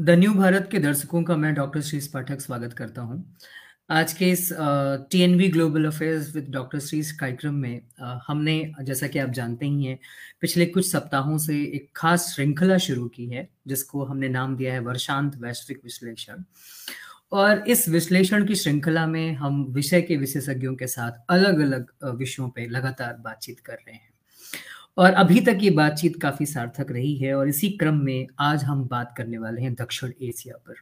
The new Bharat के दर्शकों का मैं डॉक्टर श्रीस पाठक स्वागत करता हूँ। आज के इस T N V global affairs with doctor Shreesh कार्यक्रम में uh, हमने जैसा कि आप जानते ही हैं पिछले कुछ सप्ताहों से एक खास श्रृंखला शुरू की है जिसको हमने नाम दिया है वर्षांत वैश्विक विश्लेषण। और इस विश्लेषण की श्रृंखला में हम विषय के विशेषज्ञों के साथ अलग अलग विषयों पर लगातार बातचीत कर रहे हैं। और अभी तक ये बातचीत काफ़ी सार्थक रही है और इसी क्रम में आज हम बात करने वाले हैं दक्षिण एशिया पर।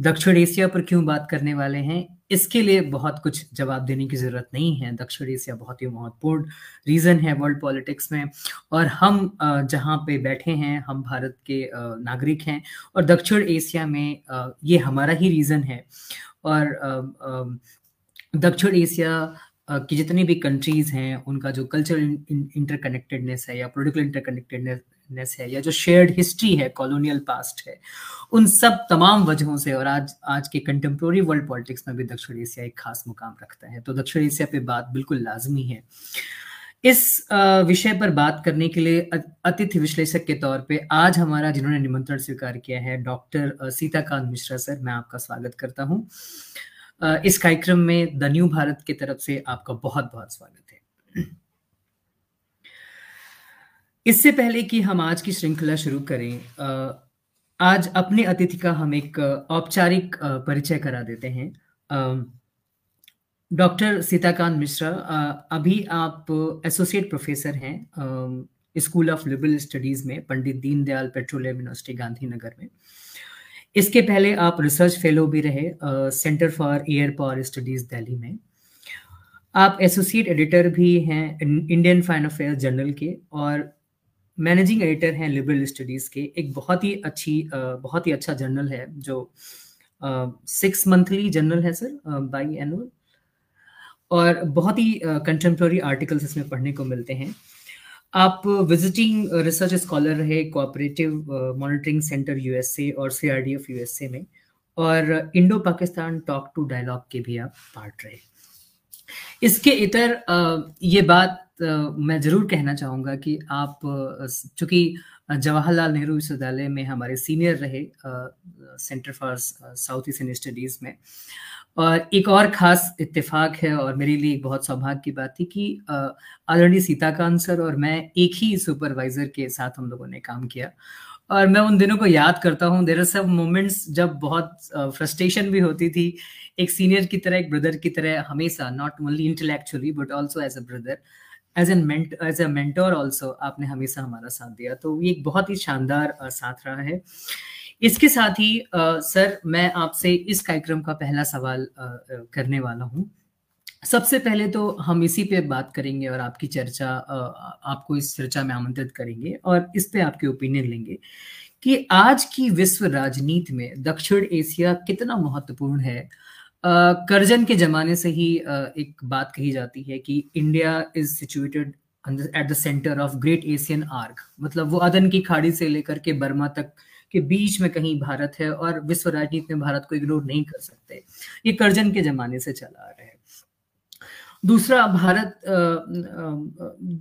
दक्षिण एशिया पर क्यों बात करने वाले हैं? इसके लिए बहुत कुछ जवाब देने की ज़रूरत नहीं है। दक्षिण एशिया बहुत ही महत्वपूर्ण रीजन है वर्ल्ड पॉलिटिक्स में और हम जहाँ पे बैठे हैं, हम भारत के नागरिक हैं और दक्षिण एशिया में ये हमारा ही रीजन है। और दक्षिण एशिया की जितनी भी कंट्रीज़ हैं, उनका जो कल्चरल इंटरकनेक्टेडनेस है या पोलिटिकल इंटरकनेक्टेडनेस है या जो शेयर्ड हिस्ट्री है कॉलोनियल पास्ट है, उन सब तमाम वजहों से और आज आज के कंटेम्प्रोरी वर्ल्ड पॉलिटिक्स में भी दक्षिण एशिया एक खास मुकाम रखता है। तो दक्षिण एशिया पे बात बिल्कुल लाजमी है। इस विषय पर बात करने के लिए अतिथि विश्लेषक के तौर पे आज हमारा जिन्होंने निमंत्रण स्वीकार किया है डॉक्टर सीताकांत मिश्रा सर, मैं आपका स्वागत करता हूँ। इस कार्यक्रम में द न्यू भारत की तरफ़ से आपका बहुत बहुत स्वागत है। इससे पहले कि हम आज की श्रृंखला शुरू करें आज अपने अतिथि का हम एक औपचारिक परिचय करा देते हैं। डॉक्टर सीताकांत मिश्रा अभी आप एसोसिएट प्रोफेसर हैं स्कूल ऑफ़ लिबरल स्टडीज़ में, पंडित दीनदयाल पेट्रोलियम यूनिवर्सिटी, गांधीनगर में। इसके पहले आप रिसर्च फेलो भी रहे centre for air power studies Delhi में। आप एसोसिएट एडिटर भी हैं इंडियन फाइन अफेयर जर्नल के, और मैनेजिंग एडिटर हैं लिबरल स्टडीज़ के। एक बहुत ही अच्छी बहुत ही अच्छा जर्नल है, जो सिक्स मंथली जर्नल है सर बाई एनुअल और बहुत ही कंटेम्प्रोरी आर्टिकल्स इसमें पढ़ने को मिलते हैं। आप विजिटिंग रिसर्च स्कॉलर रहे कोऑपरेटिव मॉनिटरिंग सेंटर यूएसए और सीआरडीएफ यूएसए में और Indo Pakistan track two dialogue के भी आप पार्ट रहे। इसके इतर uh, ये बात uh, मैं ज़रूर कहना चाहूँगा कि आप चूँकि जवाहरलाल नेहरू विश्वविद्यालय में हमारे सीनियर रहे centre for south eastern studies में और एक और खास इत्तेफाक है और मेरे लिए एक बहुत सौभाग्य की बात थी कि आदरणीय सीताकांत सर और मैं एक ही सुपरवाइजर के साथ हम लोगों ने काम किया। और मैं उन दिनों को याद करता हूँ देर आर सब मोमेंट्स जब बहुत फ्रस्ट्रेशन भी होती थी, एक सीनियर की तरह, एक ब्रदर की तरह हमेशा, not only intellectually, but also as a brother, as an as a mentor also आपने हमेशा हमारा साथ दिया। तो ये एक बहुत ही शानदार साथ रहा है। इसके साथ ही सर, मैं आपसे इस कार्यक्रम का पहला सवाल करने वाला हूँ। सबसे पहले तो हम इसी पे बात करेंगे और आपकी चर्चा आपको इस चर्चा में आमंत्रित करेंगे और इस पे आपके ओपिनियन लेंगे कि आज की विश्व राजनीति में दक्षिण एशिया कितना महत्वपूर्ण है। करजन के जमाने से ही एक बात कही जाती है कि India is situated at the centre of great Asian arc मतलब वो अदन की खाड़ी से लेकर के बर्मा तक के बीच में कहीं भारत है और विश्व राजनीति में भारत को इग्नोर नहीं कर सकते। ये कर्जन के जमाने से चला आ रहा है। दूसरा, भारत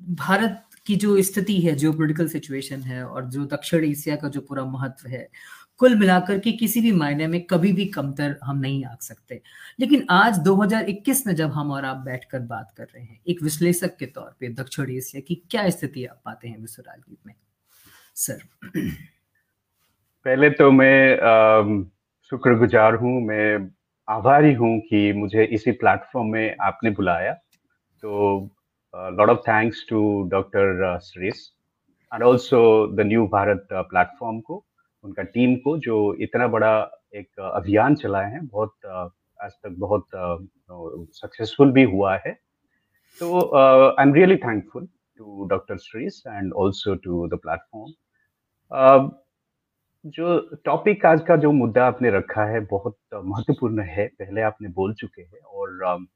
भारत की जो स्थिति है जो पोलिटिकल सिचुएशन है और जो दक्षिण एशिया का जो पूरा महत्व है, कुल मिलाकर के किसी भी मायने में कभी भी कमतर हम नहीं आ सकते। लेकिन आज 2021 में जब हम और आप बैठकर बात कर रहे हैं, एक विश्लेषक के तौर पे दक्षिण एशिया की क्या स्थिति आप पाते हैं विश्व राजनीति में? सर। पहले तो मैं शुक्रगुजार हूँ, मैं आभारी हूँ कि मुझे इसी प्लेटफॉर्म में आपने बुलाया। तो lot of thanks to doctor Shreesh and also the new Bharat platform को, उनका टीम को, जो इतना बड़ा एक अभियान चलाए हैं। बहुत आज तक बहुत सक्सेसफुल भी हुआ है। तो I am really thankful to doctor Shreesh and also to the platform जो टॉपिक आज का जो मुद्दा आपने रखा है बहुत महत्वपूर्ण है पहले आपने बोल चुके हैं और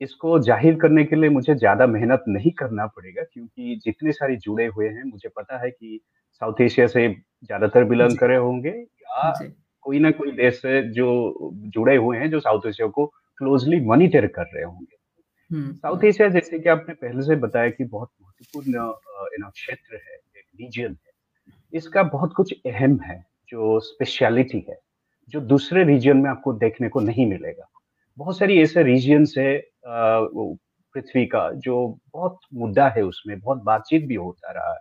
इसको ज़ाहिर करने के लिए मुझे ज़्यादा मेहनत नहीं करना पड़ेगा क्योंकि जितने सारे जुड़े हुए हैं मुझे पता है कि साउथ एशिया से ज़्यादातर बिलोंग करे होंगे या कोई ना कोई देश से जो जुड़े हुए हैं जो साउथ एशिया को क्लोजली मॉनिटर कर रहे होंगे। साउथ हम्म। एशिया जैसे कि आपने पहले से बताया कि बहुत महत्वपूर्ण क्षेत्र है एक रीजन है। इसका बहुत कुछ अहम है, जो स्पेशलिटी है, जो दूसरे रीजन में आपको देखने को नहीं मिलेगा। बहुत सारी ऐसे रीजन्स है पृथ्वी का, जो बहुत मुद्दा है उसमें, बहुत बातचीत भी होता रहा है।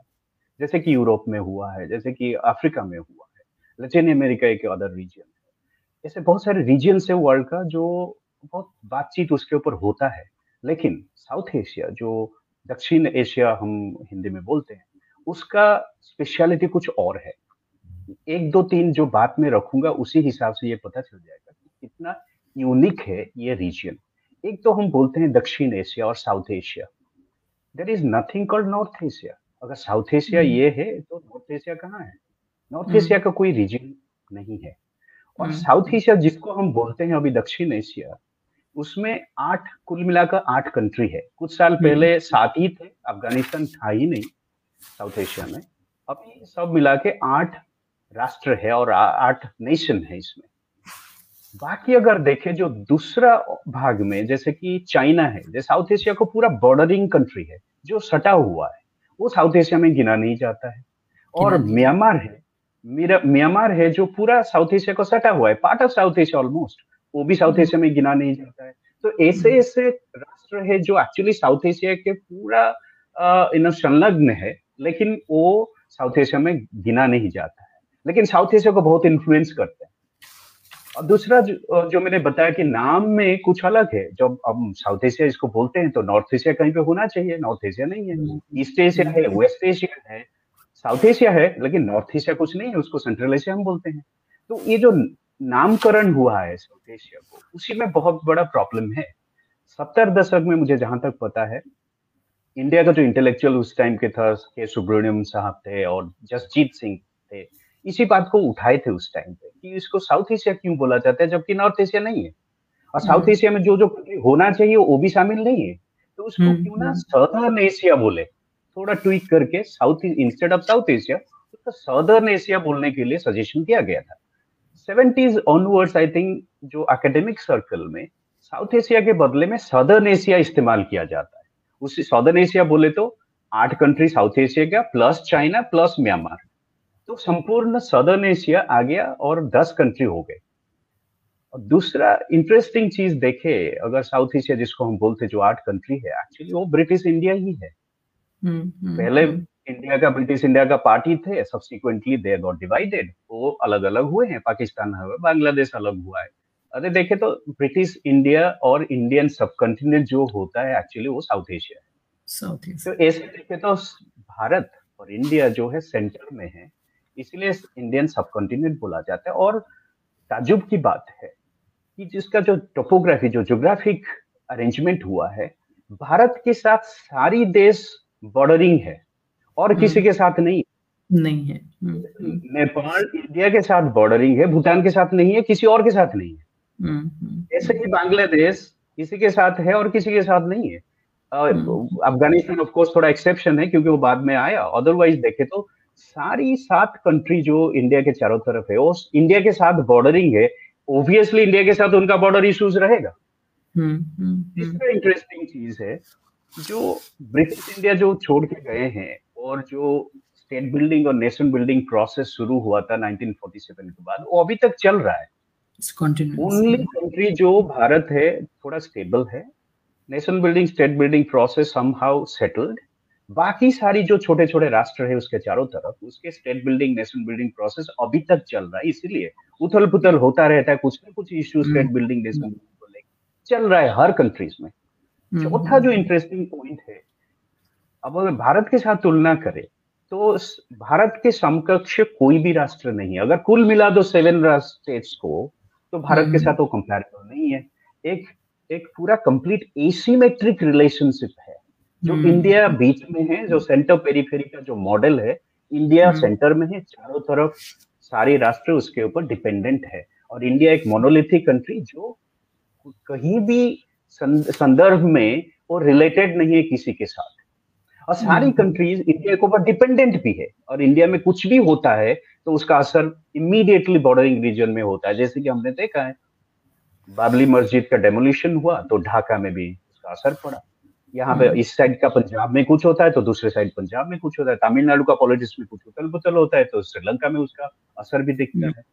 जैसे कि यूरोप में हुआ है, जैसे कि अफ्रीका में हुआ है लैटिन अमेरिका एक अदर रीजन है। ऐसे बहुत सारे रीजन्स है वर्ल्ड का, जो बहुत बातचीत उसके ऊपर होता है। लेकिन साउथ एशिया जो दक्षिण एशिया हम हिंदी में बोलते हैं उसका स्पेशलिटी कुछ और है। एक दो तीन जो बात में रखूँगा उसी हिसाब से ये पता चल जाएगा कि कितना यूनिक है ये रीजन एक तो हम बोलते हैं दक्षिण एशिया और South Asia there is nothing called North Asia अगर साउथ एशिया हम्म। ये है तो नॉर्थ एशिया कहाँ है? नॉर्थ हम्म। एशिया का कोई रीजन नहीं है। और साउथ हम्म। एशिया जिसको हम बोलते हैं अभी दक्षिण एशिया उसमें आठ कुल मिलाकर आठ कंट्री है। कुछ साल पहले सात ही थे अफ़गानिस्तान था ही नहीं। साउथ एशिया में। अभी सब मिला के आठ राष्ट्र है और आठ नेशन है इसमें। बाकी अगर देखें जो दूसरा भाग में जैसे कि चाइना है जैसे साउथ एशिया को पूरा बॉर्डरिंग कंट्री है जो सटा हुआ है वो साउथ एशिया में गिना नहीं जाता है। और म्यांमार है म्यांमार है जो पूरा साउथ एशिया को सटा हुआ है part of South Asia almost वो भी साउथ एशिया में गिना नहीं जाता है। तो ऐसे हम्म। ऐसे राष्ट्र है जो एक्चुअली साउथ एशिया के पूरा इन संलग्न है लेकिन वो साउथ एशिया में गिना नहीं जाता है। लेकिन साउथ एशिया को बहुत इन्फ्लुएंस करते हैं। और दूसरा जो, जो मैंने बताया कि नाम में कुछ अलग है जब हम साउथ एशिया इसको बोलते हैं तो नॉर्थ एशिया कहीं पे होना चाहिए नॉर्थ एशिया नहीं है। ईस्ट एशिया है वेस्ट एशिया है साउथ एशिया है लेकिन नॉर्थ एशिया कुछ नहीं है उसको सेंट्रल एशिया हम बोलते हैं। तो ये जो नामकरण हुआ है साउथ एशिया को उसी में बहुत बड़ा प्रॉब्लम है। सत्तर दशक में मुझे जहाँ तक पता है इंडिया का जो इंटेलेक्चुअल उस टाइम के था के सुब्रमण्यम साहब थे और जसजीत सिंह थे इसी बात को उठाए थे उस टाइम पे कि इसको साउथ एशिया क्यों बोला जाता है जबकि नॉर्थ एशिया नहीं है। और साउथ हम्म। एशिया में जो जो होना चाहिए वो भी शामिल नहीं है। तो उसको हम्म, क्यों ना सदर्न हम्म। एशिया बोले? थोड़ा ट्वीक करके South instead of South Asia तो सदर्न एशिया बोलने के लिए सजेशन किया गया था। सेवेंटीज ऑनवर्ड्स आई थिंक जो एकेडमिक सर्कल में साउथ एशिया के बदले में सदर्न एशिया इस्तेमाल किया जाता है। उसी सदर्न एशिया बोले तो आठ कंट्री साउथ एशिया का प्लस चाइना प्लस म्यांमार तो संपूर्ण सदर्न एशिया आ गया और दस कंट्री हो गए। और दूसरा इंटरेस्टिंग चीज़ देखे अगर साउथ एशिया जिसको हम बोलते जो आठ कंट्री है एक्चुअली वो ब्रिटिश इंडिया ही है। हम्म, हम्म, पहले इंडिया हम्म। का ब्रिटिश इंडिया का पार्टी थे सब्सिक्वेंटली दे गॉट डिवाइडेड वो अलग अलग हुए हैं पाकिस्तान हुआ बांग्लादेश अलग हुआ है। अरे देखे तो ब्रिटिश इंडिया और इंडियन सब कंटिनेंट जो होता है एक्चुअली वो साउथ एशिया है। South Asia. तो ऐसे देखे तो भारत और इंडिया जो है सेंटर में है इसलिए इंडियन सब कॉन्टिनेंट बोला जाता है। और ताजुब की बात है कि जिसका जो टोपोग्राफी जो जोग्राफिक अरेंजमेंट हुआ है भारत के साथ सारी देश बॉर्डरिंग है और किसी हम्म। के साथ नहीं नहीं है। हम्म। नेपाल इंडिया के साथ बॉर्डरिंग है भूटान के साथ नहीं है किसी और के साथ नहीं है। जैसे कि बांग्लादेश किसी के साथ है और किसी के साथ नहीं है। अफ़गानिस्तान ऑफ़ कोर्स थोड़ा एक्सेप्शन है क्योंकि वो बाद में आया। अदरवाइज़ देखे तो सारी सात कंट्री जो इंडिया के चारों तरफ़ है वो इंडिया के साथ बॉर्डरिंग है ऑब्वियसली इंडिया के साथ उनका बॉर्डर इश्यूज़ रहेगा। हम्म, हम्म, इंटरेस्टिंग चीज़ है जो ब्रिटिश इंडिया जो छोड़ के गए हैं और जो स्टेट बिल्डिंग और नेशन बिल्डिंग प्रोसेस शुरू हुआ था 1947 के बाद वो अभी तक चल रहा है। ओनली कंट्री जो भारत है थोड़ा स्टेबल है। Nation building state building process somehow settled बाकी सारी जो छोटे छोटे राष्ट्र है उसके चारों तरफ़ उसके state building nation building process अभी तक चल रहा है। इसीलिए उथल पुथल होता रहता है कुछ ना कुछ issue state building nation building चल रहा है हर कंट्रीज़ में। हम्म, चौथा। जो इंटरेस्टिंग पॉइंट है अब अगर भारत के साथ तुलना करें तो भारत के समकक्ष कोई भी राष्ट्र नहीं है। अगर कुल मिला दो सेवन स्टेट्स को तो भारत के हम्म, साथ वो कंपेरेबल नहीं है। एक एक पूरा कंप्लीट एसीमेट्रिक रिलेशनशिप है। जो इंडिया हम्म। बीच में है जो सेंटर पेरीफेरी का जो मॉडल है इंडिया सेंटर हम्म। में है चारों तरफ़ सारे राष्ट्र उसके ऊपर डिपेंडेंट है। और इंडिया एक मोनोलिथिक कंट्री जो कहीं भी संदर्भ में वो रिलेटेड नहीं है किसी के साथ। और सारी कंट्रीज़ हम्म। इंडिया के ऊपर डिपेंडेंट भी है। और इंडिया में कुछ भी होता है तो उसका असर इमीडिएटली बॉर्डरिंग रीजन में होता है। जैसे कि हमने देखा है बाबली मस्जिद का डेमोलिशन हुआ तो ढाका में भी उसका असर पड़ा। यहाँ पे इस साइड का पंजाब में कुछ होता है तो दूसरे साइड पंजाब में कुछ होता है। तमिलनाडु का पॉलिटिक्स में कुछ उथल पुथल होता है तो श्रीलंका में उसका असर भी दिखता है।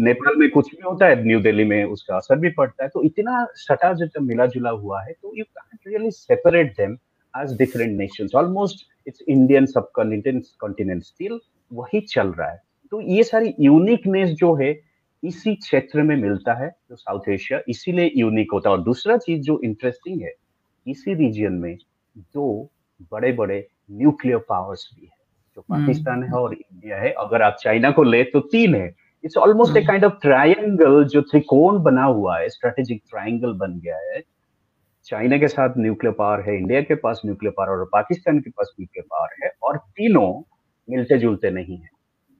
नेपाल में कुछ भी होता है न्यू दिल्ली में उसका असर भी पड़ता है। तो इतना सटा जब मिला जुला हुआ है तो you can really separate them as different nations almost it's Indian subcontinent still वही चल रहा है। तो ये सारी यूनिकनेस जो है इसी क्षेत्र में मिलता है जो साउथ एशिया इसीलिए यूनिक होता है। और दूसरा चीज़ जो इंटरेस्टिंग है इसी रीजन में दो बड़े बड़े न्यूक्लियर पावर्स भी है जो पाकिस्तान है और इंडिया है। अगर आप चाइना को ले तो तीन है। It's almost a kind of triangle जो त्रिकोण बना हुआ है स्ट्रेटेजिक ट्रायंगल बन गया है। चाइना के साथ न्यूक्लियर पावर है इंडिया के पास न्यूक्लियर पावर और पाकिस्तान के पास न्यूक्लियर पावर है और तीनों मिलते जुलते नहीं है।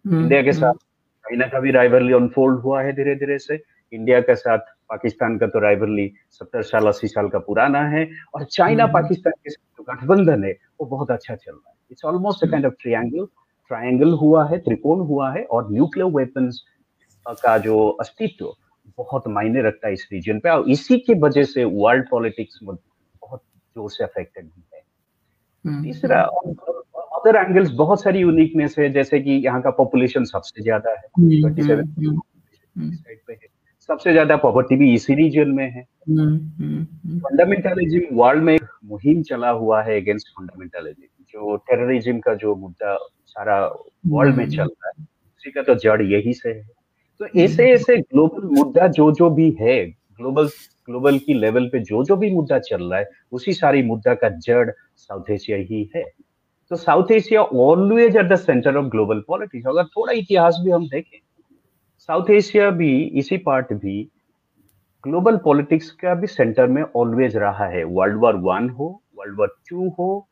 इंडिया के साथ चाइना का भी राइवरली अनफोल्ड हुआ है धीरे धीरे से। इंडिया के साथ पाकिस्तान का तो राइवरली सत्तर साल अस्सी साल का पुराना है और चाइना पाकिस्तान के साथ जो गठबंधन है वो बहुत अच्छा चल रहा है। It's almost a kind of triangle triangle हुआ है त्रिकोण हुआ है और न्यूक्लियर वेपन्स का जो अस्तित्व बहुत मायने रखता है इस रीजन पे। और इसी की वजह से वर्ल्ड पॉलिटिक्स में बहुत ज़ोर से अफेक्टेड भी है। हम्म। तीसरा अदर एंगल्स बहुत सारी यूनिकनेस है जैसे कि यहाँ का पॉपुलेशन सबसे ज़्यादा है। ट्वेंटी हम्म, सेवन हम्म, पे है। सबसे ज़्यादा पॉवर्टी भी इसी रीजन में है। फंडामेंटलिज्म वर्ल्ड में मुहिम चला हुआ है अगेंस्ट फंडामेंटलिज्म जो टेररिज्म का जो मुद्दा सारा वर्ल्ड में चल रहा है उसी का तो जड़ यही से है। तो ऐसे ऐसे ग्लोबल मुद्दा जो जो भी है ग्लोबल ग्लोबल की लेवल पे जो जो भी मुद्दा चल रहा है उसी सारी मुद्दा का जड़ साउथ एशिया ही है। तो south Asia always at the centre of global politics अगर थोड़ा इतिहास भी हम देखें साउथ एशिया भी इसी पार्ट भी ग्लोबल पॉलिटिक्स का भी सेंटर में ऑलवेज रहा है। वर्ल्ड वॉर वन हो वर्ल्ड वॉर टू हो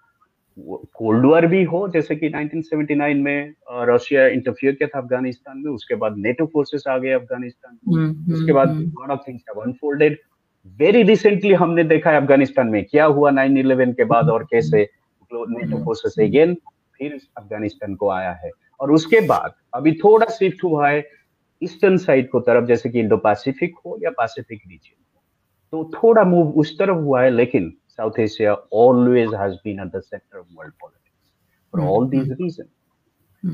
कोल्ड वॉर भी हो जैसे कि 1979 में रशिया इंटरफियर किया था अफ़गानिस्तान में उसके बाद नेटो फोर्सेस आ गए अफ़गानिस्तान में। हम्म, हम्म, उसके बाद lot of things have unfolded very recently हमने देखा है अफ़गानिस्तान में क्या हुआ 9/11 के बाद और कैसे नेटो फोर्सेस अगेन फिर अफ़गानिस्तान को आया है। और उसके बाद अभी थोड़ा शिफ्ट हुआ है ईस्टर्न साइड को तरफ़ जैसे कि इंडो पैसिफिक हो या पैसिफिक रीजन तो थोड़ा मूव उस तरफ़ हुआ है लेकिन south Asia always has been at the centre of world politics for all these reason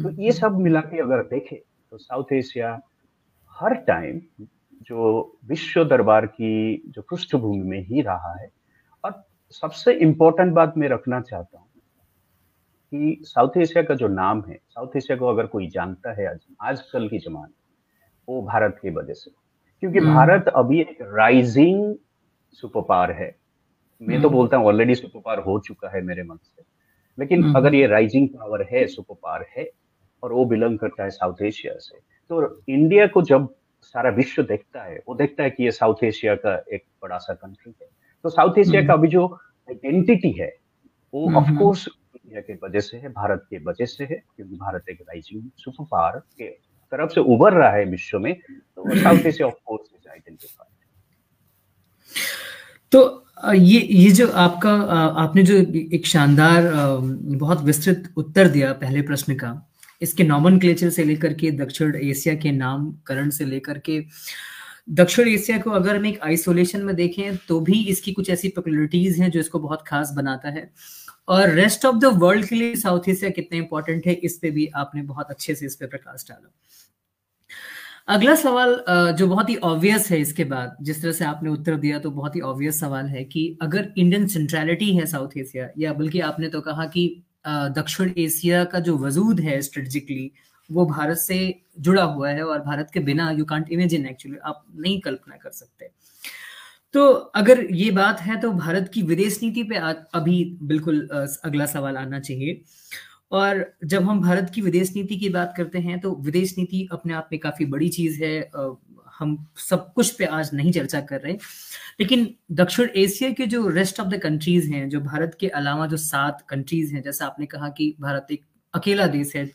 तो ये सब मिला के अगर देखें तो साउथ एशिया हर टाइम जो विश्व दरबार की जो पृष्ठभूमि में ही रहा है और सबसे इंपॉर्टेंट बात मैं रखना चाहता हूँ कि साउथ एशिया का जो नाम है साउथ एशिया को अगर कोई जानता है आज आजकल की जमाने वो भारत की वजह से। क्योंकि। भारत अभी एक राइजिंग सुपर पावर है। मैं तो हम्म। बोलता हूँ ऑलरेडी सुपर पावर हो चुका है मेरे मन से। लेकिन हम्म। अगर ये राइजिंग पावर है सुपर पावर है और वो बिलोंग करता है साउथ एशिया से तो इंडिया को जब सारा विश्व देखता है वो देखता है कि ये साउथ एशिया का एक बड़ा सा कंट्री है। तो साउथ एशिया का अभी जो आइडेंटिटी है वो ऑफकोर्स इंडिया के वजह से है भारत के वजह से है क्योंकि भारत एक राइजिंग सुपर पावर के तरफ़ से उभर रहा है विश्व में तो south Asia of course is identified तो ये ये जो आपका आपने जो एक शानदार बहुत विस्तृत उत्तर दिया पहले प्रश्न का, इसके नॉमन क्लेचर से लेकर के दक्षिण एशिया के नामकरण से लेकर के, दक्षिण एशिया को अगर हम एक आइसोलेशन में देखें तो भी इसकी कुछ ऐसी पॉपुलरिटीज हैं जो इसको बहुत खास बनाता है। और रेस्ट ऑफ़ द वर्ल्ड के लिए साउथ एशिया कितना इंपॉर्टेंट है, इस पे भी आपने बहुत अच्छे से इस पे प्रकाश डाला। अगला सवाल जो बहुत ही ऑब्वियस है इसके बाद, जिस तरह से आपने उत्तर दिया तो बहुत ही ऑब्वियस सवाल है कि अगर इंडियन सेंट्रलिटी है साउथ एशिया या बल्कि आपने तो कहा कि दक्षिण एशिया का जो वजूद है स्ट्रेटजिकली वो भारत से जुड़ा हुआ है और भारत के बिना यू कांट इमेजिन एक्चुअली आप नहीं कल्पना कर सकते। तो अगर ये बात है तो भारत की विदेश नीति पे अभी बिल्कुल अगला सवाल आना चाहिए। और जब हम भारत की विदेश नीति की बात करते हैं तो विदेश नीति अपने आप में काफ़ी बड़ी चीज़ है। हम सब कुछ पे आज नहीं चर्चा कर रहे। लेकिन दक्षिण एशिया के जो रेस्ट ऑफ़ द कंट्रीज़ हैं, जो भारत के अलावा जो सात कंट्रीज़ हैं, जैसा आपने कहा कि भारत एक अकेला देश है,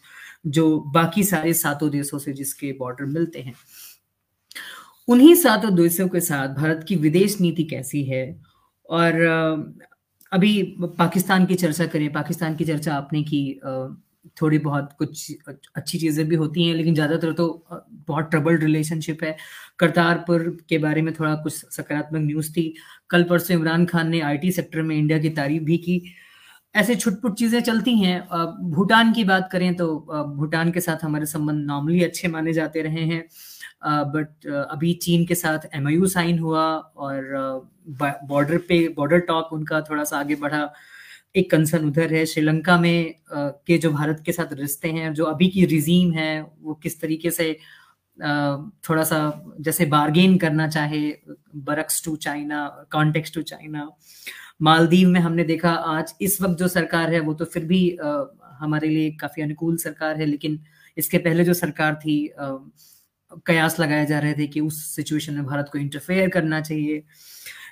जो बाकी सारे सातों देशों से जिसके बॉर्डर मिलते हैं। उन्हीं सातों देशों के साथ भारत की विदेश नीति कैसी है? और अभी पाकिस्तान की चर्चा करें, पाकिस्तान की चर्चा आपने की थोड़ी बहुत कुछ अच्छी चीज़ें भी होती हैं, लेकिन ज़्यादातर तो बहुत ट्रबल्ड रिलेशनशिप है। करतारपुर के बारे में थोड़ा कुछ सकारात्मक न्यूज़ थी। कल परसों इमरान खान ने आईटी सेक्टर में इंडिया की तारीफ़ भी की। ऐसे छुटपुट चीज़ें चलती हैं। भूटान की बात करें तो भूटान के साथ हमारे संबंध नॉर्मली अच्छे माने जाते रहे हैं। बट अभी चीन के साथ एम साइन हुआ और बॉर्डर पे बॉर्डर टॉक उनका थोड़ा सा आगे बढ़ा। एक कंसर्न उधर है, श्रीलंका में के जो भारत के साथ रिश्ते हैं, जो अभी की रिजीम है, वो किस तरीके से थोड़ा सा जैसे बार्गेन करना चाहे बरक्स to China context to China Maldives में हमने देखा, आज इस वक्त जो सरकार है, वो तो फिर भी हमारे लिए काफ़ी अनुकूल सरकार है, लेकिन इसके पहले जो सरकार थी कयास लगाए जा रहे थे कि उस सिचुएशन में भारत को इंटरफेयर करना चाहिए।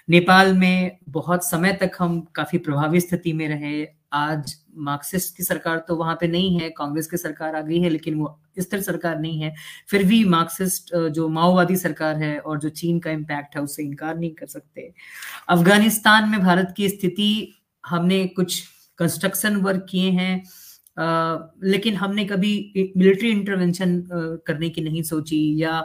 नेपाल में बहुत समय तक हम काफ़ी प्रभावी स्थिति में रहे। आज मार्क्सिस्ट की सरकार तो वहाँ पे नहीं है, कांग्रेस की सरकार आ गई है, लेकिन वो स्थिर सरकार नहीं है। फिर भी मार्क्सिस्ट जो माओवादी सरकार है और जो चीन का इम्पैक्ट है, उससे इनकार नहीं कर सकते। अफ़गानिस्तान में भारत की स्थिति, हमने कुछ कंस्ट्रक्शन वर्क किए हैं। लेकिन हमने कभी मिलिट्री इंटरवेंशन करने की नहीं सोची या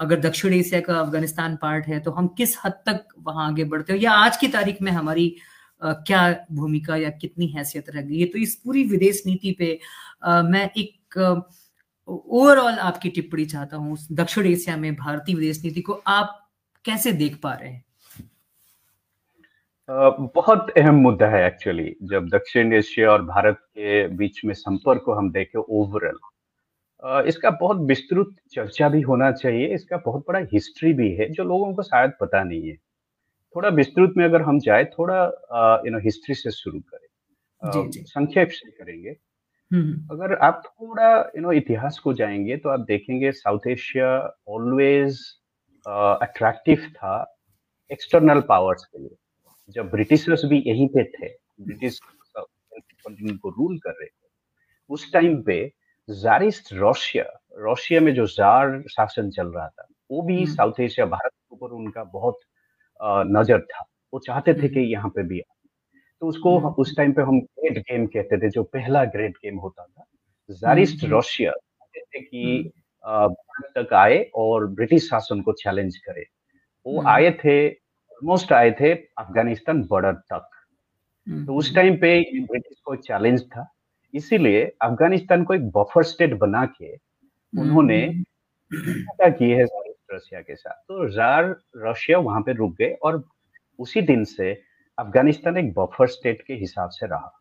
अगर दक्षिण एशिया का अफ़गानिस्तान पार्ट है तो हम किस हद तक वहाँ आगे बढ़ते हो? या आज की तारीख में हमारी क्या भूमिका या कितनी हैसियत रह गई है? तो इस पूरी विदेश नीति पे मैं एक ओवरऑल आपकी टिप्पणी चाहता हूँ दक्षिण एशिया में भारतीय विदेश नीति को आप कैसे देख पा रहे हैं? बहुत अहम मुद्दा है एक्चुअली जब दक्षिण एशिया और भारत के बीच में संपर्क को हम देखें ओवरऑल इसका बहुत विस्तृत चर्चा भी होना चाहिए इसका बहुत बड़ा हिस्ट्री भी है जो लोगों को शायद पता नहीं है। थोड़ा विस्तृत में अगर हम जाए थोड़ा यू नो हिस्ट्री से शुरू करें। संक्षेप से करेंगे। हम्म, हम्म। अगर आप थोड़ा यू नो इतिहास को जाएँगे तो आप देखेंगे साउथ एशिया ऑलवेज अट्रैक्टिव था एक्सटर्नल पावर्स के लिए। जब ब्रिटिशर्स भी यहीं पे थे ब्रिटिश को रूल कर रहे थे उस टाइम पे जारिस्ट रशिया रशिया में जो जार शासन चल रहा था वो भी साउथ हम्म। एशिया भारत के ऊपर उनका बहुत नज़र था। वो चाहते थे कि हम्म। यहाँ पे भी आए। तो उसको हम्म। उस टाइम पे हम ग्रेट गेम कहते थे जो पहला ग्रेट गेम होता था। जारिस्ट रशिया कहते कि भारत तक आए और ब्रिटिश शासन को चैलेंज करे। वो आए थे ऑलमोस्ट आए थे अफ़गानिस्तान बॉर्डर तक। तो उस टाइम पे ब्रिटिश को चैलेंज था। इसीलिए अफ़गानिस्तान को एक बफर स्टेट बना के उन्होंने हम्म। की है रशिया के साथ। तो जार रशिया वहाँ पे रुक गए और उसी दिन से अफ़गानिस्तान एक बफर स्टेट के हिसाब से रहा।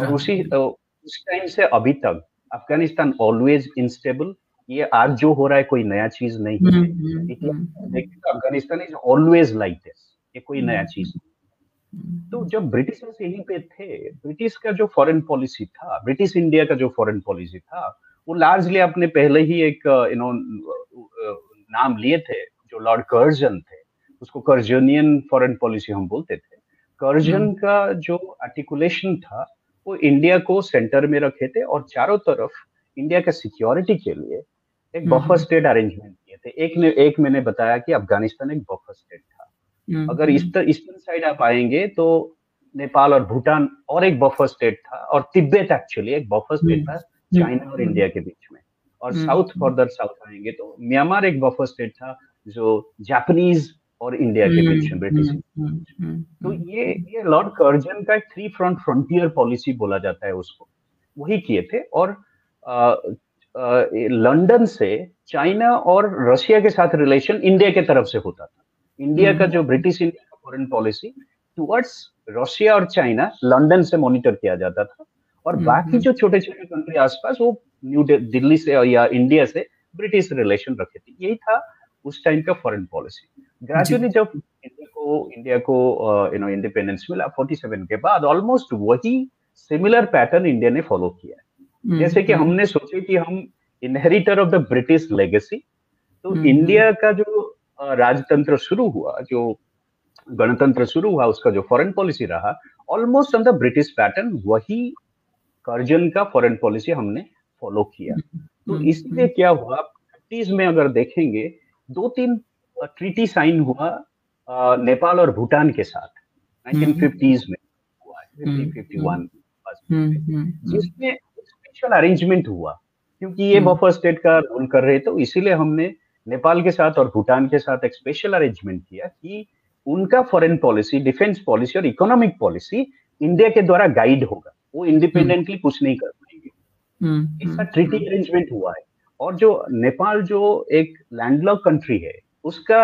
और उसी तो उस टाइम से अभी तक अफ़गानिस्तान ऑलवेज इनस्टेबल ये आज जो हो रहा है कोई नया चीज़ नहीं है। हम्म, हम्म, Afghanistan is always like this ये कोई नया चीज़। नहीं तो जब ब्रिटिशर्स यहीं पे थे ब्रिटिश का जो फॉरेन पॉलिसी था ब्रिटिश इंडिया का जो फॉरेन पॉलिसी था वो लार्जली अपने पहले ही एक यू नो नाम लिए थे जो लॉर्ड कर्जन थे। उसको कर्जनियन फॉरेन पॉलिसी हम बोलते थे। कर्जन हम्म। का जो आर्टिकुलेशन था वो इंडिया को सेंटर में रखे थे और चारों तरफ़ इंडिया के सिक्योरिटी के लिए एक बफर स्टेट अरेंजमेंट किए थे। एक ने एक मैंने बताया कि अफ़गानिस्तान एक बफर स्टेट था हम्म, अगर ईस्टर्न ईस्टर्न साइड आप आएँगे तो नेपाल और भूटान और एक बफर स्टेट था और तिब्बत एक्चुअली एक बफर स्टेट था चाइना और इंडिया के बीच में। और साउथ फर्दर साउथ आएँगे तो म्यांमार एक बफर स्टेट था जो जापानीज और इंडिया के बीच में ब्रिटिश तो ये ये लॉर्ड कर्जन का थ्री फ्रंट फ्रंटियर पॉलिसी बोला जाता है उसको। वही किए थे और लंदन से चाइना और रशिया के साथ रिलेशन इंडिया के तरफ़ से होता था। इंडिया का। जो ब्रिटिश इंडिया का फॉरेन पॉलिसी टुवर्ड्स रशिया और चाइना लंदन से मॉनिटर किया जाता था और बाकी। जो छोटे छोटे कंट्री आसपास वो न्यू दिल्ली से या इंडिया से ब्रिटिश रिलेशन रखे थे यही था उस टाइम का फॉरेन पॉलिसी ग्रेजुअली जब इंडिया को इंडिया को यू नो इंडिपेंडेंस मिला 47 के बाद ऑलमोस्ट वही सिमिलर पैटर्न इंडिया ने फॉलो किया जैसे कि हमने सोचे कि हम inheritor of the British legacy तो इंडिया का जो राजतंत्र शुरू हुआ जो गणतंत्र शुरू हुआ उसका जो फॉरेन पॉलिसी रहा almost on the British pattern वही कर्जन का फॉरेन पॉलिसी हमने फॉलो किया। तो हम्म, इसलिए हम्म। क्या हुआ फिफ्टीज में अगर देखेंगे दो तीन ट्रीटी साइन हुआ नेपाल और भूटान के साथ नाइनटीन फिफ्टीज में हुआ फिफ्टी फिफ्टी वन जिसमें स्पेशल अरेंजमेंट हुआ क्योंकि ये बफर स्टेट का रोल कर रहे तो इसीलिए हमने नेपाल के साथ और भूटान के साथ एक स्पेशल अरेंजमेंट किया कि उनका फॉरेन पॉलिसी डिफेंस पॉलिसी और इकोनॉमिक पॉलिसी इंडिया के द्वारा गाइड होगा। वो इंडिपेंडेंटली कुछ नहीं कर पाएँगे। इसका ट्रीटी अरेंजमेंट हुआ है। और जो नेपाल जो एक लैंडलॉक कंट्री है उसका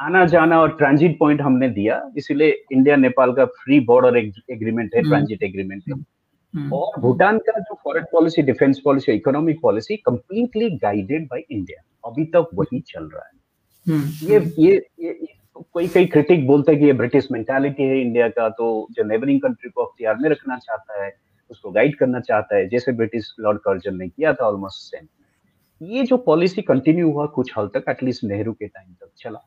आना जाना और ट्रांजिट पॉइंट हमने दिया। इसीलिए इंडिया नेपाल का फ्री बॉर्डर एग्रीमेंट है ट्रांजिट एग्रीमेंट है। और भूटान का जो foreign policy defence policy economic policy completely guided by India अभी तक वही चल रहा है। ये ये ये कोई कई क्रिटिक बोलते हैं कि ये ब्रिटिश मेंटालिटी है इंडिया का तो जो नेबरिंग कंट्री को अख्तियार में रखना चाहता है उसको गाइड करना चाहता है जैसे ब्रिटिश लॉर्ड कर्जन ने किया था ऑलमोस्ट सेम ये जो पॉलिसी कंटिन्यू हुआ कुछ हद तक एटलीस्ट नेहरू के टाइम तक चला।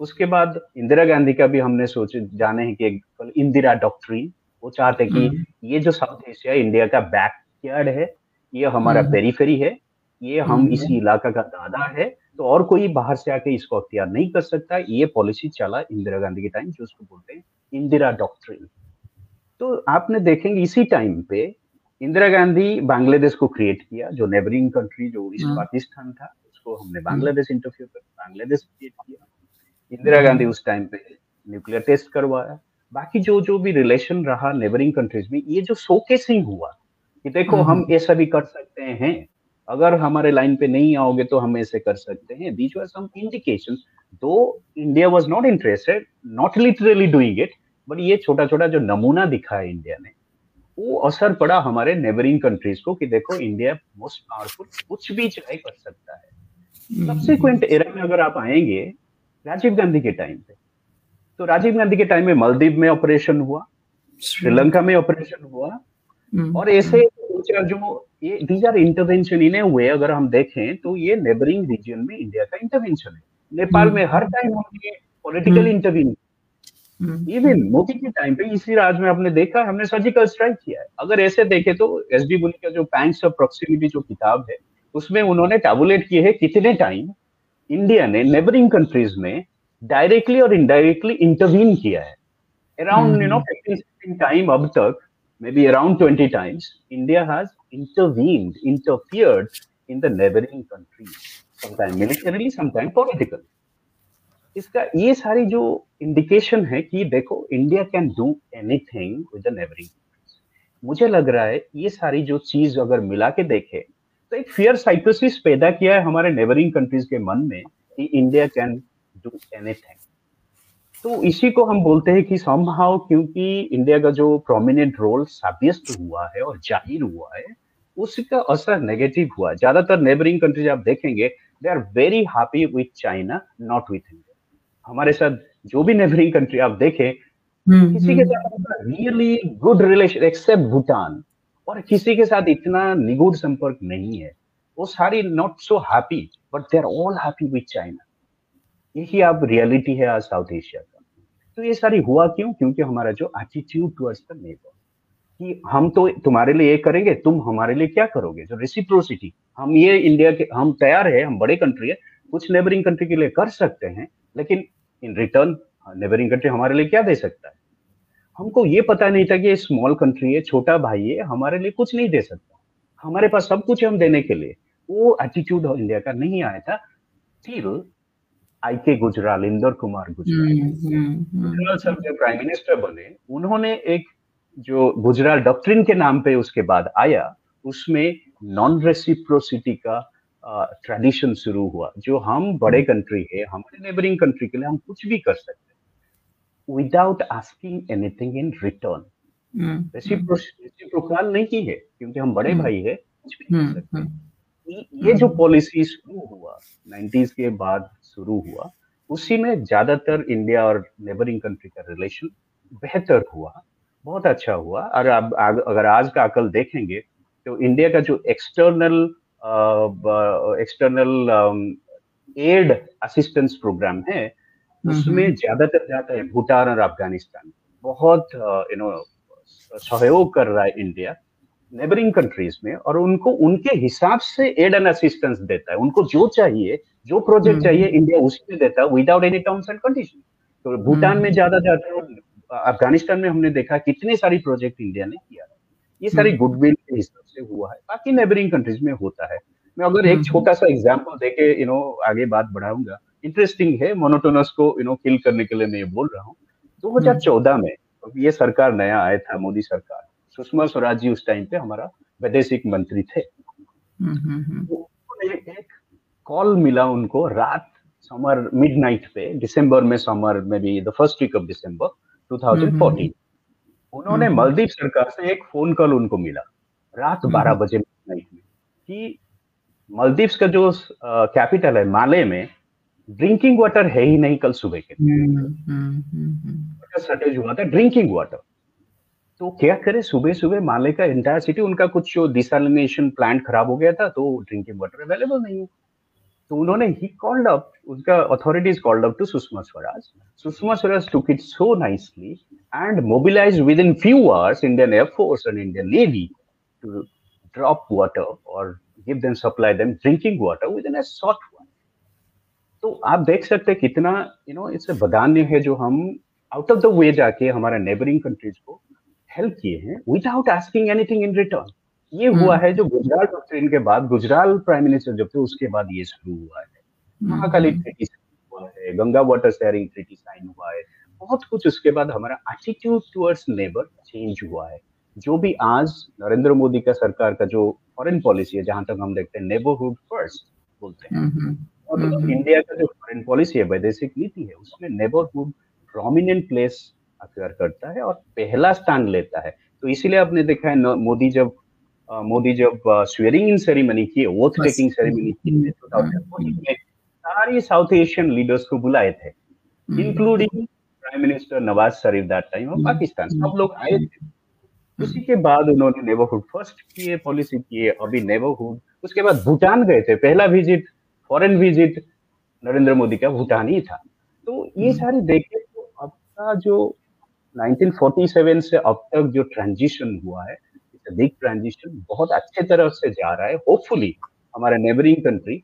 उसके बाद इंदिरा गांधी का भी हमने सोचे जाने हैं कि इंदिरा डॉक्ट्रिन वो चाहते कि हम्म। ये जो साउथ एशिया इंडिया का बैकयार्ड है ये हमारा पेरीफेरी हम्म। है ये हम हम्म। इसी इलाका का दादा है तो और कोई बाहर से आके इसको अख्तियार नहीं कर सकता। ये पॉलिसी चला इंदिरा गांधी के टाइम जो उसको बोलते हैं इंदिरा डॉक्ट्रिन तो आपने देखेंगे इसी टाइम पे इंदिरा गांधी बांग्लादेश को क्रिएट किया जो नेबरिंग कंट्री जो इस पाकिस्तान था उसको हमने बांग्लादेश इंटरफ्यूर कर बांग्लादेश क्रिएट किया। इंदिरा गांधी उस टाइम पे न्यूक्लियर टेस्ट करवाया। बाकी जो जो भी रिलेशन रहा नेबरिंग कंट्रीज़ में ये जो शोकेसिंग हुआ कि देखो हम हम्म। ऐसा भी कर सकते हैं अगर हमारे लाइन पे नहीं आओगे तो हम ऐसे कर सकते हैं these were some indication though India was not interested not literally doing it but ये छोटा छोटा जो नमूना दिखा है इंडिया ने वो असर पड़ा हमारे नेबरिंग कंट्रीज़ को कि देखो इंडिया मोस्ट पावरफुल कुछ भी चाहे कर सकता है सब्सिक्वेंट हम्म। एरा में अगर आप आएँगे राजीव गांधी के टाइम पे तो राजीव गांधी के टाइम में मालदीव में ऑपरेशन हुआ श्रीलंका में ऑपरेशन हुआ। हम्म। और ऐसे जो ये these are intervention in a way अगर हम देखें तो ये नेबरिंग रीजन में इंडिया का इंटरवेंशन है। नेपाल हम्म। में हर टाइम हमने पॉलिटिकल इंटरवीन इवन मोदी के टाइम पे इसी राज में आपने देखा हमने सर्जिकल स्ट्राइक किया है। अगर ऐसे देखे तो एस डी बुनी का जो पैंक्स ऑफ़ प्रोक्सिमिटी जो किताब है उसमें उन्होंने टैबुलेट किए हैं कितने टाइम इंडिया ने नेबरिंग कंट्रीज़ में डायरेक्टली और इनडायरेक्टली इंटरवीन किया है around you know fifteen time अब तक maybe around twenty times India has intervened interfered in the neighbouring countries sometime militarily sometime political इसका ये सारी जो इंडिकेशन है कि देखो India can do anything with the neighbouring मुझे लग रहा है ये सारी जो चीज़ अगर मिला के देखे तो एक फियर साइकोसिस पैदा किया है हमारे नेबरिंग कंट्रीज़ के मन में कि इंडिया कैन डू एनीथिंग तो इसी को हम बोलते हैं कि समहाउ क्योंकि इंडिया का जो प्रोमिनेंट रोल साबियस्त हुआ है और ज़ाहिर हुआ है उसका असर नेगेटिव हुआ ज़्यादातर नेबरिंग कंट्रीज़ आप देखेंगे they are very happy with China not with India हमारे साथ जो भी नेबरिंग कंट्री आप देखें हम्म, किसी के हम्म। साथ really good relation except Bhutan. और किसी के साथ इतना निगुड़ संपर्क नहीं है। वो सारी not so happy but they are all happy with China यही अब रियलिटी है आज साउथ एशिया का। तो ये सारी हुआ क्यों? क्योंकि हमारा जो एटीट्यूड टुवर्ड्स द नेबर कि हम तो तुम्हारे लिए ये करेंगे, तुम हमारे लिए क्या करोगे? जो रेसिप्रोसिटी हम ये इंडिया के, हम तैयार है, हम बड़े कंट्री है, कुछ नेबरिंग कंट्री के लिए कर सकते हैं, लेकिन इन रिटर्न नेबरिंग कंट्री हमारे लिए क्या दे सकता है? हमको ये पता नहीं था कि ये स्मॉल कंट्री है, छोटा भाई है, हमारे लिए कुछ नहीं दे सकता। हमारे पास सब कुछ हम देने के लिए। वो एटीट्यूड इंडिया का नहीं आया था फिर आई के गुजराल इंदर कुमार गुजराल हम्म, हम्म, हम्म। गुजराल साहब जब प्राइम मिनिस्टर बने उन्होंने एक जो गुजराल डॉक्ट्रिन के नाम पे उसके बाद आया उसमें नॉन रेसिप्रोसिटी का ट्रेडिशन शुरू हुआ। जो हम बड़े कंट्री है हमारे नेबरिंग कंट्री के लिए हम कुछ भी कर सकते हैं। Without asking anything in return reciprocal नहीं की है क्योंकि हम बड़े भाई है कुछ भी कर सकते हैं। ये जो पॉलिसी शुरू हुआ 90s के बाद शुरू हुआ उसी में ज़्यादातर इंडिया और नेबरिंग कंट्री का रिलेशन बेहतर हुआ बहुत अच्छा हुआ। और अब अगर आज का अकल देखेंगे तो इंडिया का जो external external aid assistance programme है उसमें ज़्यादातर जाता है भूटान और अफ़गानिस्तान। बहुत यू नो सहयोग कर रहा है इंडिया नेबरिंग कंट्रीज़ में और उनको उनके हिसाब से एड एंड असिस्टेंस देता है। उनको जो चाहिए जो प्रोजेक्ट हम्म। चाहिए इंडिया उसी में देता है without any terms and condition तो भूटान में हम्म। ज़्यादा जाता है अफ़गानिस्तान में हमने देखा कितने सारी प्रोजेक्ट इंडिया ने किया ये सारी गुडविल हम्म। के हिसाब से हुआ है। बाकी नेबरिंग कंट्रीज़ में होता है। मैं अगर एक छोटा सा एग्ज़ाम्पल देके यू नो आगे बात बढ़ाऊँगा। इंटरेस्टिंग है मोनोटोनस को यू नो किल करने के लिए मैं ये बोल रहा हूँ। 2014 में ये सरकार नया आया था मोदी सरकार। सुषमा स्वराज जी उस टाइम पे हमारा वैदेशिक मंत्री थे। तो एक कॉल मिला उनको रात समर मिडनाइट पे दिसंबर में समर में भी the first week of December 2014 उन्होंने मालदीव सरकार से एक फ़ोन कॉल उनको मिला रात 12 बजे मिडनाइट में कि मालदीव्स का जो कैपिटल है माले में ड्रिंकिंग वाटर है ही नहीं कल सुबह के शॉर्टेज हुआ था ड्रिंकिंग वाटर तो क्या करे, सुबह सुबह माले का इंटायर सिटी उनका कुछ जो डिसालिनेशन प्लांट खराब हो गया था तो ड्रिंकिंग वाटर अवेलेबल नहीं है। तो उन्होंने ही कॉल्ड अप उसका authorities called up to Sushma Swaraj Sushma Swaraj took it so nicely and mobilize within few hours Indian air force and Indian navy to drop water और give them supply them drinking water within short तो आप देख सकते कितना you know इससे बदान्य है जो हम आउट ऑफ़ द वे जाके हमारे नेबरिंग कंट्रीज़ को हेल्प किए हैं without asking anything in return ये हम्म। हुआ है जो गुजरात डॉक्ट्रिन के बाद गुजरात प्राइम मिनिस्टर जब थे उसके बाद ये शुरू हुआ है। हम्म। महाकाली ट्रीटी हुआ है Ganga water sharing treaty sign हुआ है बहुत कुछ उसके बाद हमारा एटीट्यूड टुवर्ड्स नेबर चेंज हुआ है। जो भी आज नरेंद्र मोदी का सरकार का जो फॉरेन पॉलिसी है जहाँ तक हम देखते हैं नेबरहुड फ़र्स्ट बोलते हैं। हम्म, और इंडिया का जो फॉरेन पॉलिसी है वैदेशिक नीति है उसमें नेबरहुड प्रोमिनेंट प्लेस अक्वायर करता है और पहला स्थान लेता है। तो इसीलिए आपने देखा है मोदी जब मोदी जब स्वेरिंग इन सेरेमनी की वोट टेकिंग सेरेमनी की में सारी साउथ एशियन लीडर्स को बुलाए थे including prime minister Nawaz Sharif that time of Pakistan सब लोग आए थे। उसी के बाद उन्होंने नेबरहुड फ़र्स्ट किए पॉलिसी किए अभी नेबरहुड उसके बाद भूटान गए थे। पहला visit foreign visit Narendra Modi का भूटान ही था। तो ये हम्म। सारी देखे तो आपका जो 1947 से अब तक जो ट्रांजिशन हुआ है बिग ट्रांजिशन बहुत अच्छे तरह से जा रहा है। होपफुली हमारे नेबरिंग कंट्री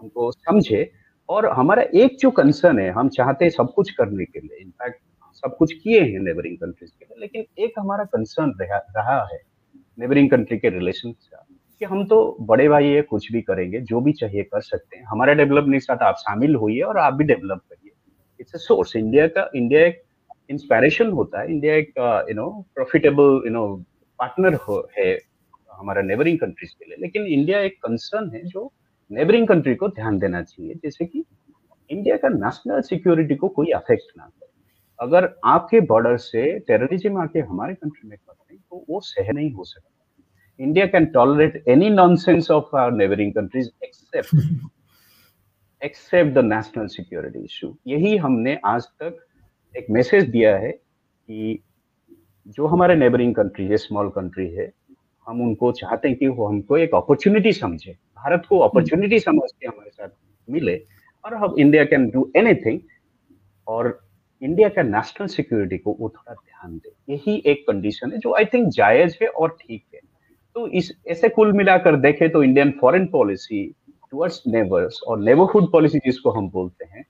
हमको समझे। और हमारा एक जो कंसर्न है हम चाहते हैं सब कुछ करने के लिए इनफैक्ट सब कुछ किए हैं नेबरिंग कंट्रीज़ के लिए लेकिन एक हमारा कंसर्न रहा, है नेबरिंग कंट्री के रिलेशन का कि हम तो बड़े भाई है कुछ भी करेंगे जो भी चाहिए कर सकते हैं। हमारे डेवलपमेंट के साथ आप शामिल होइए और आप भी डेवलप करिए। इट्स अ सोर्स इंडिया का इंडिया एक इंस्पायरेशन होता है। इंडिया एक you know profitable you know partner है हमारा नेबरिंग कंट्रीज़ के लिए। लेकिन इंडिया एक कंसर्न है जो नेबरिंग कंट्री को ध्यान देना चाहिए जैसे कि इंडिया का नेशनल सिक्योरिटी को कोई अफेक्ट ना करे। अगर आपके बॉर्डर से टेररिज्म आके हमारे कंट्री में करते हैं तो वो सह नहीं हो सकता। India can tolerate any nonsense of our neighboring countries except except the national security issue. यही हमने आज तक एक मैसेज दिया है कि जो हमारे नेबरिंग कंट्री है स्मॉल कंट्री है हम उनको चाहते हैं कि वो हमको एक अपॉर्चुनिटी समझे। भारत को अपॉर्चुनिटी समझ के हमारे साथ मिले और हम इंडिया कैन डू एनीथिंग और इंडिया का नेशनल सिक्योरिटी को वो थोड़ा ध्यान दे। यही एक कंडीशन है जो आई थिंक जायज़ है और ठीक है। तो इस ऐसे कुल मिलाकर देखें तो Indian foreign policy towards neighbours और नेबरहुड पॉलिसी जिसको हम बोलते हैं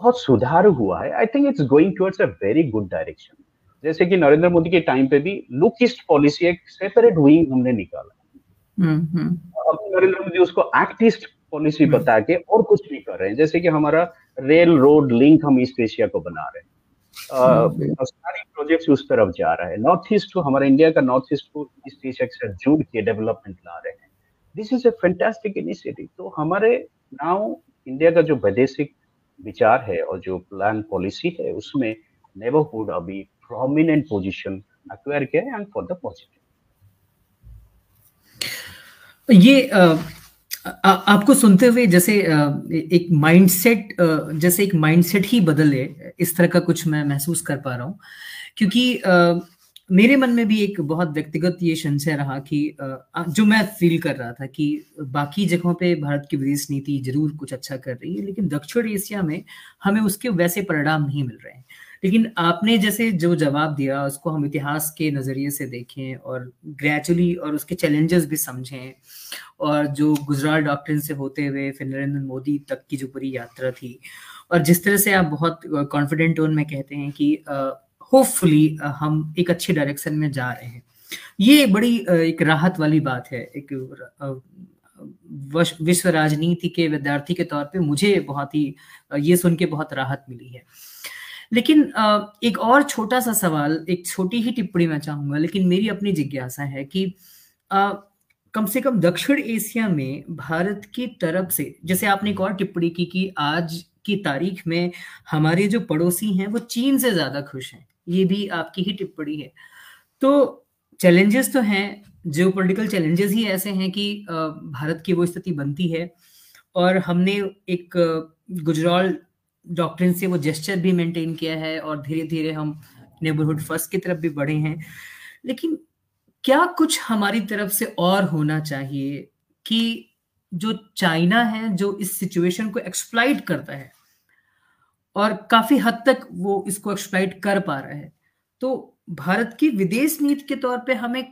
बहुत सुधार हुआ है। I think it's going towards a very good direction जैसे कि नरेंद्र मोदी के टाइम पे भी लुक ईस्ट पॉलिसी एक सेपरेट विंग हमने निकाला। हम्म, हम्म। अब नरेंद्र मोदी उसको एक्ट ईस्ट पॉलिसी बता के और कुछ भी कर रहे हैं। जैसे कि हमारा रेल रोड लिंक हम ईस्ट एशिया को बना रहे हैं। सारी प्रोजेक्ट्स उस तरफ़ जा रहा है। नॉर्थ ईस्ट को हमारा इंडिया का नॉर्थ ईस्ट को ईस्ट एशिया साथ जोड़ के डेवलपमेंट ला रहे हैं। This is a fantastic initiative तो हमारे नाउ इंडिया का जो वैदेशिक विचार है और जो प्लान पॉलिसी है उसमें नेबरहुड अभी प्रोमिनेंट पोजीशन एक्वायर किया है एंड फॉर द पॉजिटिव ये आ, आपको सुनते हुए जैसे एक माइंडसेट जैसे एक माइंडसेट ही बदले इस तरह का कुछ मैं महसूस कर पा रहा हूँ। क्योंकि मेरे मन में भी एक बहुत व्यक्तिगत ये संशय रहा कि जो मैं फील कर रहा था कि बाकी जगहों पे भारत की विदेश नीति ज़रूर कुछ अच्छा कर रही है, लेकिन दक्षिण एशिया में हमें उसके वैसे परिणाम नहीं मिल रहे हैं। लेकिन आपने जैसे जो जवाब दिया, उसको हम इतिहास के नज़रिए से देखें और ग्रेजुअली और उसके चैलेंजेस भी समझें और जो गुजरात डॉक्टर से होते हुए फिर नरेंद्र मोदी तक की जो पूरी यात्रा थी और जिस तरह से आप बहुत कॉन्फिडेंट टोन में कहते हैं कि होपफुली हम एक अच्छे डायरेक्शन में जा रहे हैं। ये बड़ी एक राहत वाली बात है। एक विश्व राजनीति के विद्यार्थी के तौर पे मुझे बहुत ही ये सुन के बहुत राहत मिली है। लेकिन एक और छोटा सा सवाल, एक छोटी ही टिप्पणी मैं चाहूँगा, लेकिन मेरी अपनी जिज्ञासा है कि कम से कम दक्षिण एशिया में भारत की तरफ़ से, जैसे आपने एक और टिप्पणी की कि आज की तारीख में हमारे जो पड़ोसी हैं, वो चीन से ज़्यादा खुश हैं। ये भी आपकी ही टिप्पणी है। तो चैलेंजेस तो हैं जियो पोलिटिकल चैलेंजेस ही ऐसे हैं कि भारत की वो स्थिति बनती है और हमने एक गुजराल डॉक्ट्रिन से वो जेस्चर भी मेंटेन किया है और धीरे धीरे हम नेबरहुड फ़र्स्ट की तरफ़ भी बढ़े हैं। लेकिन क्या कुछ हमारी तरफ़ से और होना चाहिए कि जो चाइना है, जो इस सिचुएशन को एक्सप्लाइट करता है और काफ़ी हद तक वो इसको एक्सप्लाइट कर पा रहा है। तो भारत की विदेश नीति के तौर पे हमें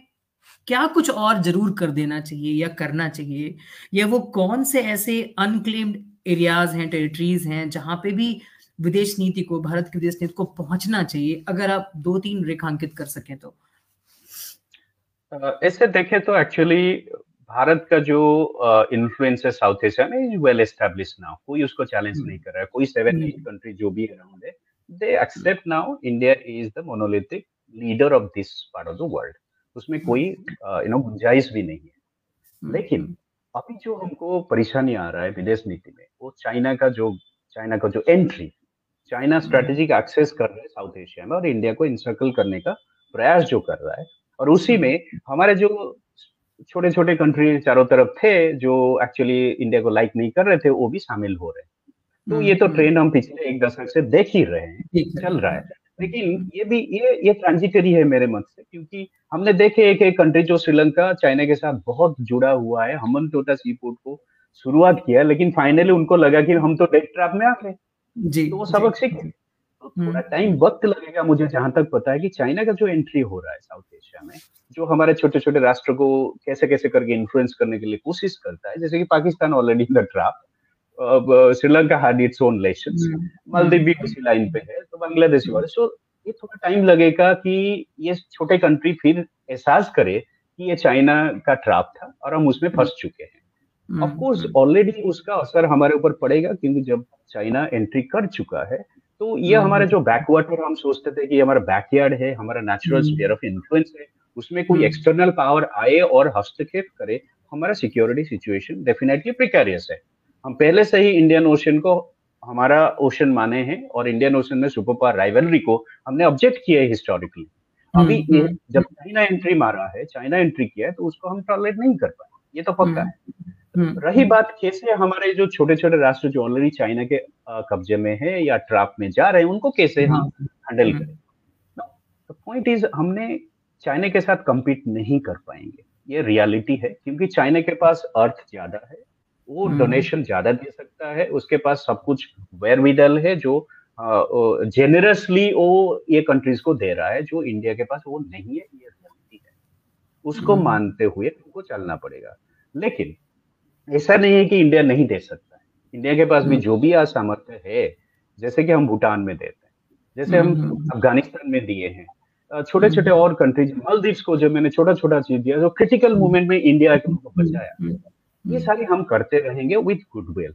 क्या कुछ और ज़रूर कर देना चाहिए या करना चाहिए? या वो कौन से ऐसे अनक्लेम्ड एरियाज़ हैं टेरिटरीज हैं, जहाँ पे भी विदेश नीति को, भारत की विदेश नीति को पहुँचना चाहिए, अगर आप दो तीन रेखांकित कर सकें तो? ऐसे देखें तो एक्चुअली भारत का जो इन्फ्लुएंस है साउथ एशिया में इज़ वेल एस्टेब्लिश नाउ कोई उसको चैलेंज नहीं कर रहा है। कोई सेवन एट कंट्री जो भी अराउंड है they accept now India is the monolithic leader of this part of the world उसमें कोई यू नो गुंजाइश भी नहीं है। लेकिन अभी जो हमको परेशानी आ रहा है विदेश नीति में वो चाइना का जो चाइना का जो एंट्री चाइना स्ट्रेटेजिक एक्सेस कर रहा है साउथ एशिया में और इंडिया को इंसर्कल करने का प्रयास जो कर रहा है और उसी में हमारे जो छोटे छोटे कंट्री चारों तरफ़ थे जो एक्चुअली इंडिया को लाइक नहीं कर रहे थे वो भी शामिल हो रहे हैं। तो ये तो ट्रेंड हम पिछले एक दशक से देख ही रहे हैं चल रहा है। लेकिन ये भी ये ये ट्रांजिटरी है मेरे मत से क्योंकि हमने देखे एक एक कंट्री जो श्रीलंका चाइना के साथ बहुत जुड़ा हुआ है हमन टोटा सी पोर्ट को शुरुआत किया लेकिन फाइनली उनको लगा कि हम तो डेट ट्रैप में आ गए। जी तो वो सबक सीख तो थोड़ा टाइम हम्म। वक्त लगेगा मुझे जहाँ तक पता है कि चाइना का जो एंट्री हो रहा है साउथ एशिया में जो हमारे छोटे छोटे राष्ट्र को कैसे कैसे करके इन्फ्लुएंस करने के लिए कोशिश करता है जैसे कि Pakistan already in the trap Sri Lanka had its own lessons Maldives भी उसी लाइन पे है तो बांग्लादेश वाले सो ये थोड़ा टाइम लगेगा कि ये छोटे कंट्री फिर एहसास करे कि ये चाइना का ट्रैप था और हम उसमें फंस चुके हैं। ऑफ़ कोर्स ऑलरेडी उसका असर हमारे ऊपर पड़ेगा क्योंकि जब चाइना एंट्री कर चुका है तो ये हम्म। हमारे जो बैकवाटर हम सोचते थे कि हमारा बैकयार्ड है हमारा नेचुरल स्पेयर ऑफ़ इन्फ्लुएंस है उसमें कोई एक्सटर्नल हम्म। पावर आए और हस्तक्षेप करे हमारा सिक्योरिटी सिचुएशन डेफिनेटली प्रिकेरियस है हम पहले से ही इंडियन ओशन को हमारा ओशन माने हैं और इंडियन ओशन में सुपर पावर राइवलरी को हमने ऑब्जेक्ट किया है हिस्टोरिकली अभी हम्म, जब चाइना एंट्री मारा है चाइना एंट्री किया है तो उसको हम टॉलरेट नहीं कर पाए ये तो पक्का है हम्म। रही बात कैसे हमारे जो छोटे छोटे राष्ट्र जो ऑलरेडी चाइना के कब्जे में है या ट्रैप में जा रहे हैं उनको कैसे हम हैंडल हम्म। करें? पॉइंट इज़ हमने चाइना के साथ कम्पीट नहीं कर पाएँगे। ये रियलिटी है क्योंकि चाइना के पास अर्थ ज़्यादा है वो डोनेशन हम्म। ज़्यादा दे सकता है उसके पास सब कुछ वेयर विदल है जो जेनरसली वो ये कंट्रीज़ को दे रहा है जो इंडिया के पास वो नहीं है ये रियलिटी है। उसको मानते हुए उनको चलना पड़ेगा। लेकिन ऐसा नहीं है कि इंडिया नहीं दे सकता है। इंडिया के पास भी हम्म। जो भी आज सामर्थ्य है जैसे कि हम भूटान में देते हैं जैसे हम हम्म, हम्म, अफ़गानिस्तान में दिए हैं छोटे छोटे और कंट्रीज़ मालदीव्स को जो मैंने छोटा छोटा चीज़ दिया जो क्रिटिकल मूवमेंट में इंडिया को बचाया। ये सारी हम करते रहेंगे विथ गुडविल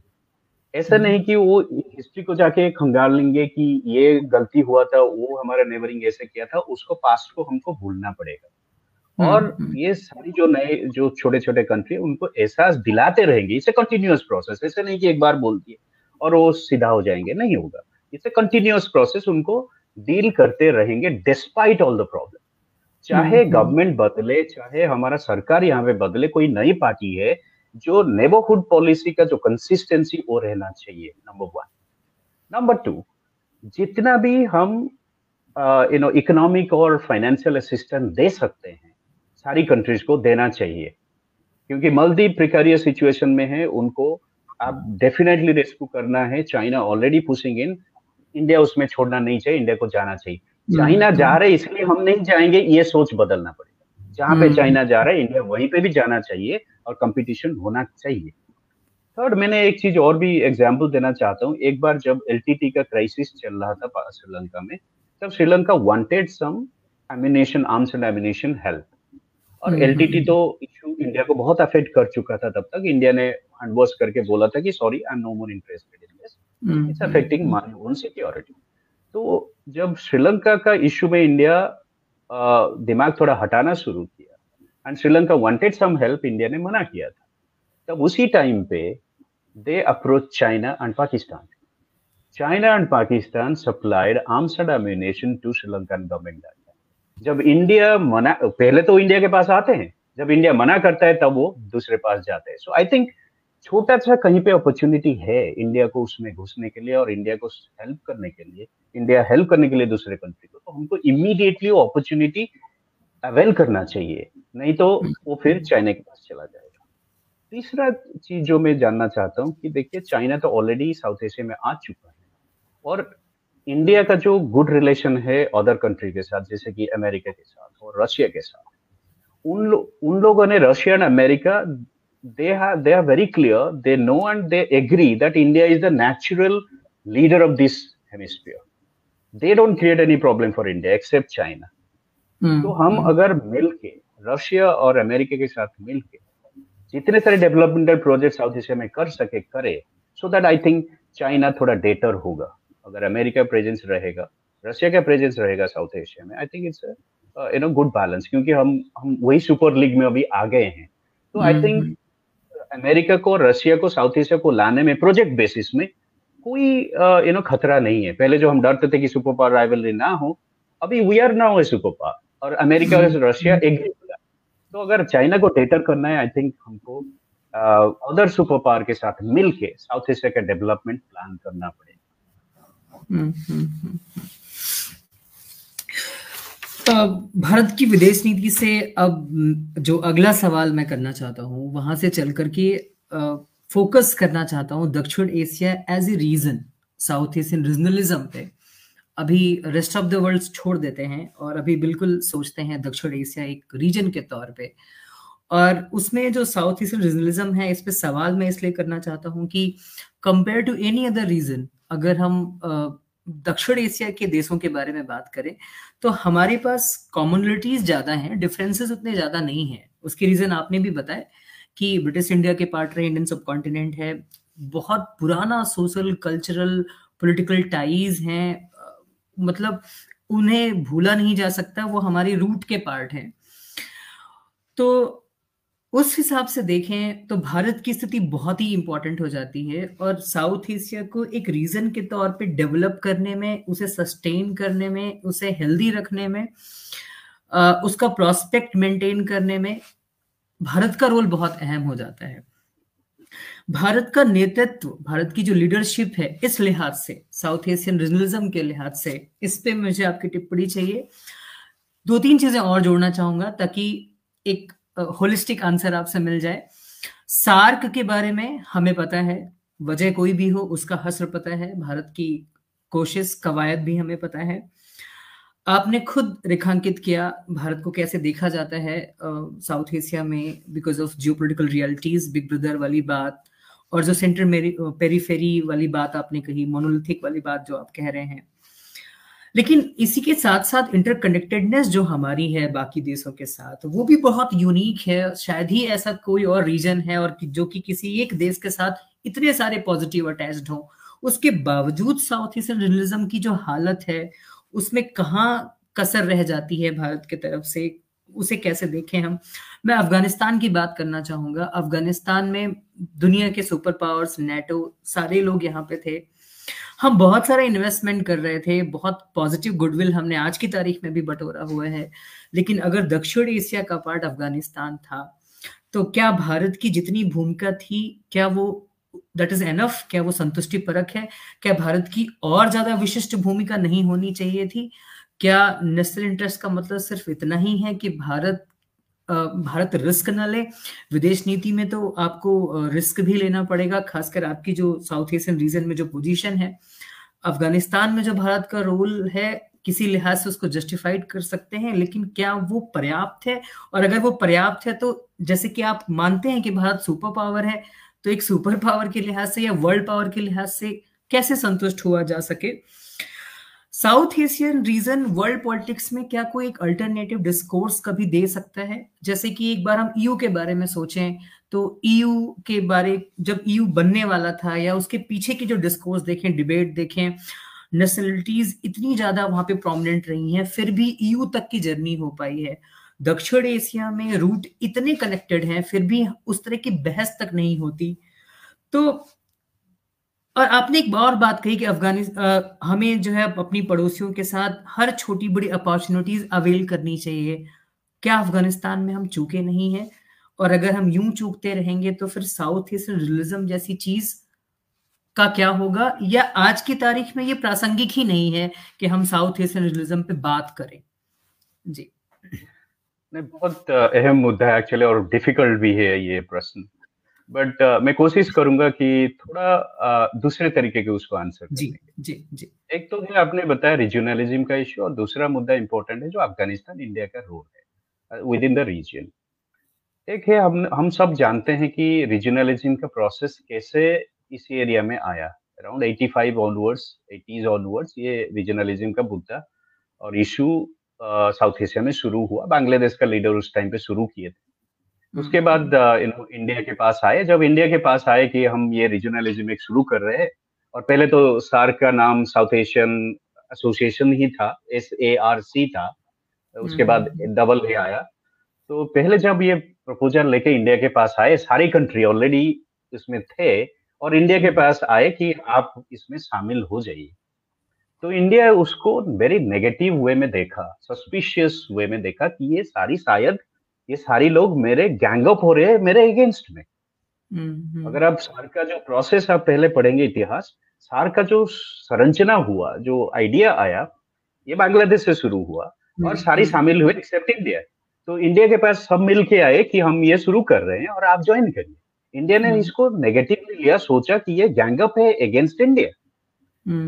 ऐसा नहीं कि वो हिस्ट्री को जाके खंगाल लेंगे कि ये गलती हुआ था वो हमारा नेबरिंग ऐसे किया था उसको पास्ट को हमको भूलना पड़ेगा। और हम्म। ये सारी जो नए जो छोटे छोटे कंट्री उनको एहसास दिलाते रहेंगे। इसे कंटिन्यूस प्रोसेस ऐसे नहीं कि एक बार बोल दिए और वो सीधा हो जाएँगे। नहीं होगा। इसे कंटिन्यूस प्रोसेस उनको डील करते रहेंगे डिस्पाइट ऑल द प्रॉब्लम चाहे गवर्नमेंट हम्म, बदले चाहे हमारा सरकार यहाँ पे बदले कोई नई पार्टी है जो नेबरहुड पॉलिसी का जो कंसिस्टेंसी वो रहना चाहिए नंबर वन नंबर टू जितना भी हम यू नो इकोनॉमिक और फाइनेंशियल असिस्टेंस दे सकते हैं सारी कंट्रीज़ को देना चाहिए। क्योंकि मल्टी प्रिकारियस सिचुएशन में है उनको आप डेफिनेटली रेस्क्यू करना है। China already pushing in India उसमें छोड़ना नहीं चाहिए इंडिया को जाना चाहिए। चाइना हम्म, जा रहे इसलिए हम नहीं जाएँगे ये सोच बदलना पड़ेगा। जहाँ पे चाइना हम्म। जा रहा है इंडिया वहीं पे भी जाना चाहिए और कंपटीशन होना चाहिए। थर्ड मैंने एक चीज़ और भी एग्ज़ाम्पल देना चाहता हूँ। एक बार जब एलटीटी का क्राइसिस चल रहा था श्रीलंका में तब Sri Lanka wanted some ammunition arms and ammunition help और एल हम्म, तो इशू इंडिया को बहुत अफेक्ट कर चुका था तब तक। इंडिया ने हैंड वॉश करके बोला था कि sorry I am no more interested in this it's affecting my own security तो जब श्रीलंका का इशू में इंडिया दिमाग थोड़ा हटाना शुरू किया and Sri Lanka wanted some help India ने मना किया था। तब उसी टाइम पे they approach China and Pakistan China and Pakistan supplied arms and ammunition to Sri Lankan government जब इंडिया मना, पहले तो इंडिया के पास आते हैं। जब इंडिया मना करता है, तब वो दूसरे पास जाते हैं। सो आई थिंक छोटा सा कहीं पे अपॉर्चुनिटी है इंडिया को उसमें घुसने के लिए और इंडिया को हेल्प करने के लिए, इंडिया हेल्प करने के लिए दूसरे कंट्री को। तो हमको इमीडिएटली वो अपॉर्चुनिटी अवेल करना चाहिए। नहीं तो वो फिर चाइना के पास चला जाएगा। तीसरा चीज़ जो मैं जानना चाहता हूँ कि देखिए चाइना तो ऑलरेडी साउथ एशिया में आ चुका है। और इंडिया का जो गुड रिलेशन है अदर कंट्री के साथ जैसे कि अमेरिका के साथ और रशिया के साथ उन लो, उन लोगों ने Russia and America they they are very clear they know and they agree that India is the natural leader of this hemisphere they don't create any problem for India except China तो हम hmm. अगर मिलके Russia और America के साथ मिलके जितने सारे डेवलपमेंटल प्रोजेक्ट साउथ एशिया में कर सके करे so that I think China थोड़ा डेटर होगा। अगर अमेरिका प्रेजेंस रहेगा रशिया का प्रेजेंस रहेगा साउथ एशिया में I think it's you know good balance क्योंकि हम हम वही सुपर लीग में अभी आ गए हैं। तो आई थिंक अमेरिका को रशिया को साउथ एशिया को लाने में प्रोजेक्ट बेसिस में कोई यू नो खतरा नहीं है। पहले जो हम डरते थे कि सुपर पावर राइवलरी ना हो अभी we are now a super power और अमेरिका और रशिया एग्री होगा। तो अगर चाइना को टेटर करना है आई थिंक हमको अदर सुपर पावर के साथ मिलके साउथ एशिया का डेवलपमेंट प्लान करना पड़ेगा। भारत की विदेश नीति से अब जो अगला सवाल मैं करना चाहता हूँ, वहाँ से चल करके फोकस करना चाहता हूँ दक्षिण Asia as a region south Asian regionalism पे। अभी रेस्ट ऑफ़ द वर्ल्ड छोड़ देते हैं और अभी बिल्कुल सोचते हैं दक्षिण एशिया एक रीजन के तौर पे। और उसमें जो साउथ ईस्टर्न रीजनलिज्म है, इस पे सवाल मैं इसलिए करना चाहता हूँ कि compare to any other region अगर हम दक्षिण एशिया के देशों के बारे में बात करें तो हमारे पास कॉमनलिटीज ज़्यादा हैं डिफरेंसेस उतने ज़्यादा नहीं है। उसके रीजन आपने भी बताया कि ब्रिटिश इंडिया के पार्ट रहे इंडियन सब कॉन्टिनेंट है। बहुत पुराना सोशल कल्चरल पॉलिटिकल टाइज हैं। मतलब उन्हें भूला नहीं जा सकता, वो हमारी रूट के पार्ट हैं। तो उस हिसाब से देखें तो भारत की स्थिति बहुत ही इंपॉर्टेंट हो जाती है और साउथ एशिया को एक रीजन के तौर पे डेवलप करने में, उसे सस्टेन करने में, उसे हेल्दी रखने में उसका प्रोस्पेक्ट मेंटेन करने में भारत का रोल बहुत अहम हो जाता है। भारत का नेतृत्व, भारत की जो लीडरशिप है, इस लिहाज से साउथ एशियन रीजनलिज्म के लिहाज से, इस पे मुझे आपकी टिप्पणी चाहिए। दो तीन चीज़ें और जोड़ना चाहूँगा ताकि एक होलिस्टिक आंसर आपसे मिल जाए। सार्क के बारे में हमें पता है, वजह कोई भी हो, उसका हसर पता है, भारत की कोशिश, कवायद भी हमें पता है। आपने खुद रेखांकित किया, भारत को कैसे देखा जाता है साउथ एशिया में because of geopolitical realities big brother वाली बात, और जो सेंटर पेरीफेरी वाली बात आपने कही मोनोलिथिक वाली बात जो आप कह रहे हैं। लेकिन इसी के साथ साथ इंटरकनेक्टेडनेस जो हमारी है बाकी देशों के साथ, वो भी बहुत यूनिक है। शायद ही ऐसा कोई और रीजन है और जो कि किसी एक देश के साथ इतने सारे पॉजिटिव अटैच्ड हो, उसके बावजूद साउथ ईस्टर्न जर्नलिज्म की जो हालत है, उसमें कहाँ कसर रह जाती है भारत की तरफ़ से, उसे कैसे देखें हम? मैं अफ़गानिस्तान की बात करना चाहूँगा। अफ़गानिस्तान में दुनिया के सुपर पावर्स नेटो सारे लोग यहाँ पे थे। हम बहुत सारा इन्वेस्टमेंट कर रहे थे, बहुत पॉजिटिव गुडविल हमने आज की तारीख में भी बटोरा हुआ है। लेकिन अगर दक्षिण एशिया का पार्ट अफ़गानिस्तान था तो क्या भारत की जितनी भूमिका थी, क्या वो दैट इज़ एनफ क्या वो संतुष्टि परक है? क्या भारत की और ज़्यादा विशिष्ट भूमिका नहीं होनी चाहिए थी? क्या नेशनल इंटरेस्ट का मतलब सिर्फ़ इतना ही है कि भारत भारत रिस्क ना ले। विदेश नीति में तो आपको रिस्क भी लेना पड़ेगा, खासकर आपकी जो साउथ एशियन रीजन में जो पोजीशन है। अफ़गानिस्तान में जो भारत का रोल है, किसी लिहाज से उसको जस्टिफाइड कर सकते हैं, लेकिन क्या वो पर्याप्त है? और अगर वो पर्याप्त है तो जैसे कि आप मानते हैं कि भारत सुपर पावर है तो एक सुपर पावर के लिहाज से या वर्ल्ड पावर के लिहाज से कैसे संतुष्ट हुआ जा सके? South Asian region world politics में क्या कोई एक अल्टरनेटिव डिस्कोर्स कभी दे सकता है? जैसे कि एक बार हम ईयू के बारे में सोचें तो ईयू के बारे, जब ईयू बनने वाला था या उसके पीछे की जो डिस्कोर्स देखें डिबेट देखें नेशनलिटीज इतनी ज़्यादा वहाँ पे प्रोमिनेंट रही हैं, फिर भी ईयू तक की जर्नी हो पाई है। दक्षिण एशिया में रूट इतने कनेक्टेड हैं, फिर भी उस तरह की बहस तक नहीं होती। तो और आपने एक और बात कही कि अफ़गानिस्तान हमें जो है अपनी पड़ोसियों के साथ हर छोटी बड़ी अपॉर्चुनिटीज़ अवेल करनी चाहिए। क्या अफ़गानिस्तान में हम चूके नहीं हैं? और अगर हम यूँ चूकते रहेंगे तो फिर साउथ ईस्ट रिलिज्म जैसी चीज़ का क्या होगा? या आज की तारीख में ये प्रासंगिक ही नहीं है कि हम साउथ ईस्ट रिलिज्म पे बात करें। जी। नहीं, बहुत अहम मुद्दा है एक्चुअली और डिफ़िकल्ट भी है ये प्रश्न। बट uh, मैं कोशिश करूँगा कि थोड़ा uh, दूसरे तरीके के उसको आंसर जी जी जी। एक तो है आपने बताया रीजनलिज्म का इश्यू और दूसरा मुद्दा इंपॉर्टेंट है जो अफ़गानिस्तान इंडिया का रोल है विद इन द रीजन एक है हम हम सब जानते हैं कि रीजनलिज्म का प्रोसेस कैसे इस एरिया में आया। अराउंड 85 ऑनवर्ड्स 80s ऑनवर्ड्स ये रीजनलिज्म का मुद्दा और इशू साउथ एशिया में शुरू हुआ। बांग्लादेश का लीडर उस टाइम पे शुरू किए थे। उसके हम्म। बाद नो इंडिया के पास आए जब इंडिया के पास आए कि हम ये रीजनलिज्म एक शुरू कर रहे हैं और पहले तो सार्क का नाम साउथ एशियन एसोसिएशन ही था एस ए आर सी था उसके बाद डबल हम्म। ए आया तो पहले जब ये प्रपोजल लेके इंडिया के पास आए सारी कंट्री ऑलरेडी इसमें थे और इंडिया के पास आए कि आप इसमें शामिल हो जाइए तो इंडिया उसको वेरी नेगेटिव वे में देखा सस्पिशियस वे में देखा कि ये सारी शायद ये सारी लोग मेरे गैंगअप हो रहे हैं मेरे अगेंस्ट में। हम्म, अगर आप सार का जो प्रोसेस आप पहले पढ़ेंगे इतिहास सार का जो संरचना हुआ जो आइडिया आया ये बांग्लादेश से शुरू हुआ और हम्म, सारी। शामिल हुए एक्सेप्ट इंडिया तो इंडिया के पास सब मिल के आए कि हम ये शुरू कर रहे हैं और आप ज्वाइन करिए। इंडिया ने इसको नेगेटिवली लिया सोचा कि ये गैंगअप है अगेंस्ट इंडिया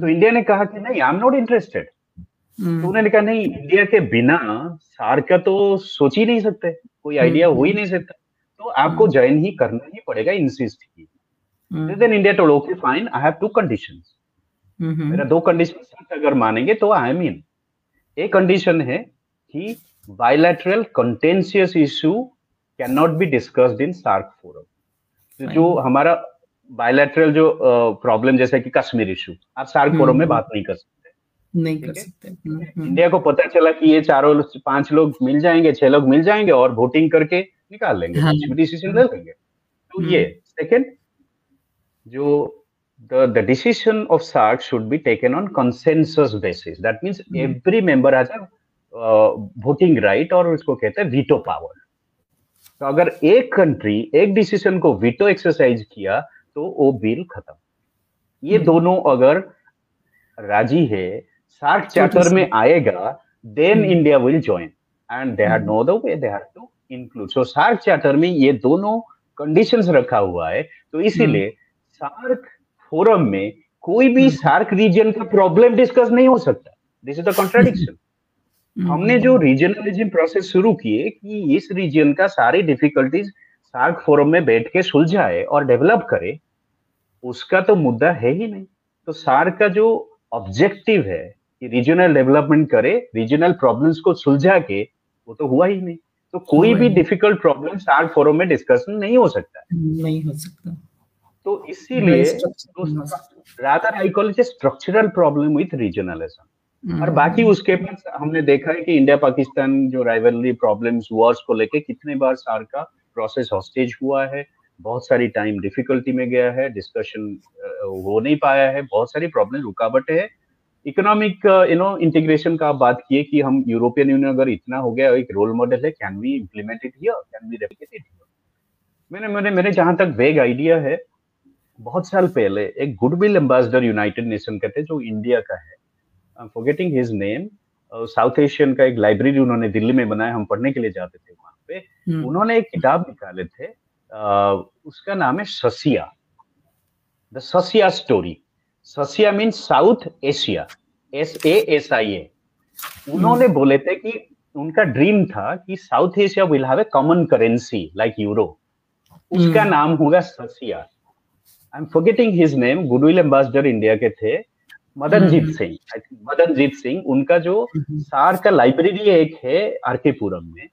तो इंडिया ने कहा कि नहीं आई एम नॉट इंटरेस्टेड तो उन्होंने कहा नहीं इंडिया के बिना सार का तो सोच ही नहीं सकते कोई आइडिया हो ही नहीं सकता। तो आपको ज्वाइन ही करना ही पड़ेगा इंसिस्ट की then India told okay fine I have two conditions मेरा दो कंडीशन अगर मानेंगे तो आई मीन एक कंडीशन है कि bilateral contentious issue can not be discussed in SAARC forum जो हमारा बायलैटरल जो प्रॉब्लम uh, जैसे कि कश्मीर इशू आप सार्क फोरम में बात नहीं कर सकते। नहीं कर सकते हम्म, हम्म। इंडिया को पता चला कि ये चारों पाँच लोग मिल जाएँगे छह लोग मिल जाएँगे और वोटिंग करके निकाल लेंगे हाँ। डिसीज़न ले लेंगे तो हम्म। ये सेकंड जो the the decision of SARC should be taken on consensus basis. That means mm. every member has a uh, voting right और उसको कहते हैं वीटो पावर तो अगर एक कंट्री एक डिसीज़न को वीटो एक्सरसाइज किया तो वो बिल खत्म ये mm. दोनों अगर राज़ी है सार्क चार्टर में आएगा then India will join and they had no the way they had to include so SAARC charter में ये दोनों कंडीशंस रखा हुआ है। तो इसीलिए सार्क hmm. फोरम में कोई भी सार्क hmm. रीजन का प्रॉब्लम डिस्कस नहीं हो सकता। दिस इज़ द कॉन्ट्राडिक्शन हमने जो रीजनलिज्म प्रोसेस शुरू किए कि इस रीजन का सारी डिफिकल्टीज सार्क फोरम में बैठ के सुलझाए और डेवलप करे उसका तो मुद्दा है ही नहीं। तो सार्क का जो ऑब्जेक्टिव है कि रीजनल डेवलपमेंट करे रीजनल प्रॉब्लम्स को सुलझा के वो तो हुआ ही नहीं। तो कोई भी डिफ़िकल्ट प्रॉब्लम सार्क फोरम में डिस्कशन नहीं हो सकता। नहीं हो सकता। तो इसीलिए rather I call it structural problem with regionalism और बाकी उसके बाद हमने देखा है कि इंडिया पाकिस्तान जो राइवलरी प्रॉब्लम्स वॉर्स को लेके कितने बार सार का प्रोसेस हॉस्टेज हुआ है बहुत सारी टाइम डिफिकल्टी में गया है डिस्कशन हो नहीं पाया है बहुत सारी प्रॉब्लम रुकावट है। इकोनॉमिक यू नो इंटीग्रेशन का आप बात किए कि हम यूरोपियन यूनियन अगर इतना हो गया एक रोल मॉडल है can we implement it here can we replicate it here मैंने मैंने मेरे जहाँ तक वेग आइडिया है बहुत साल पहले एक गुडविल एम्बेसडर यूनाइटेड नेशन का थे जो इंडिया का है। Forgetting his name South Asian का एक लाइब्रेरी उन्होंने दिल्ली में बनाया हम पढ़ने के लिए जाते थे वहाँ पे। hmm. उन्होंने एक किताब निकाले थे uh, उसका नाम है Sasia the Sasia story Sasia mean South Asia S A S I A उन्होंने hmm. बोले थे कि उनका ड्रीम था कि South Asia will have a common currency like euro उसका hmm. नाम होगा Sasia. I am forgetting his name goodwill ambassador India के थे मदनजीत सिंह. आई थिंक मदनजीत सिंह उनका जो सार का लाइब्रेरी एक है आरकेपुरम में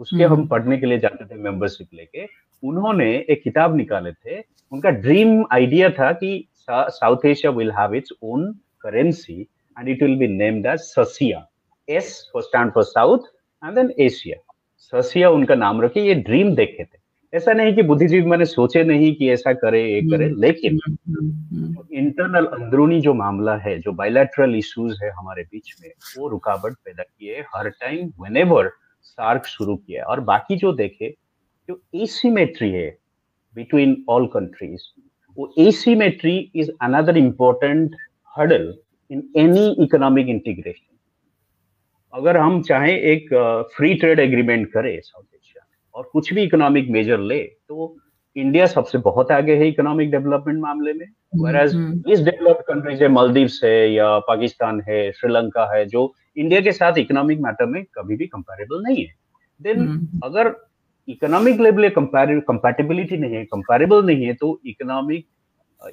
उसके हम पढ़ने के लिए जाते थे मेंबरशिप लेके. उन्होंने एक किताब निकाले थे. उनका ड्रीम आइडिया था कि South Asia will have its own currency and it will be named as Sasia S for stand for South and then Asia Sasia उनका नाम रखे ये ड्रीम देखे थे। ऐसा नहीं कि बुद्धिजीवी मैंने सोचे नहीं कि ऐसा करे ये करे हम्म, लेकिन इंटरनल हम्म, हम्म, अंदरूनी जो मामला है जो बायोलैटरल इश्यूज़ है हमारे बीच में वो रुकावट पैदा किए हर टाइम वेन सार्क शुरू किया और बाकी जो देखे जो एसीमेट्री है बिटवीन ऑल कंट्रीज़ वो asymmetry is another important hurdle in any economic integration अगर हम चाहें एक फ्री ट्रेड एग्रीमेंट करें साउथ एशिया और कुछ भी इकोनॉमिक मेजर ले तो इंडिया सबसे बहुत आगे है इकोनॉमिक डेवलपमेंट मामले में वेराज इस डेवलप्ड कंट्रीज़ है मालदीव्स है या पाकिस्तान है श्रीलंका है जो इंडिया के साथ इकोनॉमिक मैटर में कभी भी कंपेरेबल नहीं है। Then hmm. अगर इकोनॉमिक लेवल कंपैटिबिलिटी नहीं है कंपेरेबल नहीं है तो इकोनॉमिक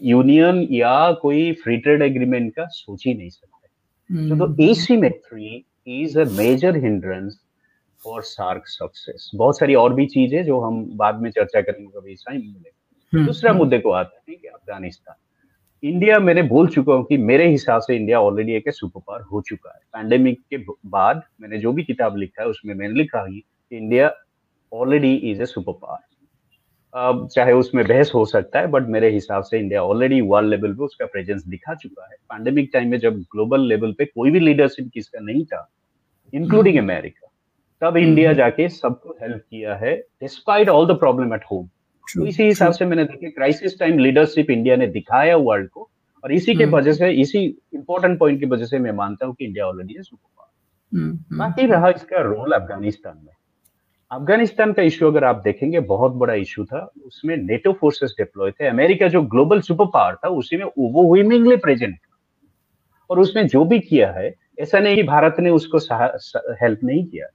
यूनियन या कोई फ्री ट्रेड एग्रीमेंट का सोच ही नहीं सकते। तो, तो asymmetry is a major hindrance for SAARC success बहुत सारी और भी चीज़ें जो हम बाद में चर्चा करेंगे कभी टाइम मिलेगा हम्म, दूसरा हम्म। मुद्दे को आते हैं कि अफ़गानिस्तान। इंडिया मैंने बोल चुका हूँ कि मेरे हिसाब से इंडिया ऑलरेडी एक सुपर पावर हो चुका है। पैंडेमिक के बाद मैंने जो भी किताब लिखा है उसमें मैंने लिखा कि India already is a super power अब चाहे उसमें बहस हो सकता है बट मेरे हिसाब से इंडिया ऑलरेडी वर्ल्ड लेवल पे उसका प्रेजेंस दिखा चुका है। पैंडेमिक टाइम में जब ग्लोबल लेवल पे कोई भी लीडरशिप किसका नहीं था इंक्लूडिंग अमेरिका तब इंडिया जाके सबको हेल्प किया है despite all the problem at home तो इसी हिसाब से मैंने देखा क्राइसिस टाइम लीडरशिप इंडिया ने दिखाया वर्ल्ड को और इसी के वजह से इसी इंपॉर्टेंट पॉइंट की वजह से मैं मानता हूँ कि इंडिया ऑलरेडी है सुपर पावर बाकी रहा इसका रोल अफ़गानिस्तान में। अफ़गानिस्तान का इश्यू अगर आप देखेंगे बहुत बड़ा इश्यू था। उसमें नेटो फोर्सेस डिप्लॉय थे। अमेरिका जो ग्लोबल सुपर पावर था उसी में ओवरवेमिंगली प्रेजेंट और उसने जो भी किया है ऐसा नहीं कि भारत ने उसको हेल्प नहीं किया।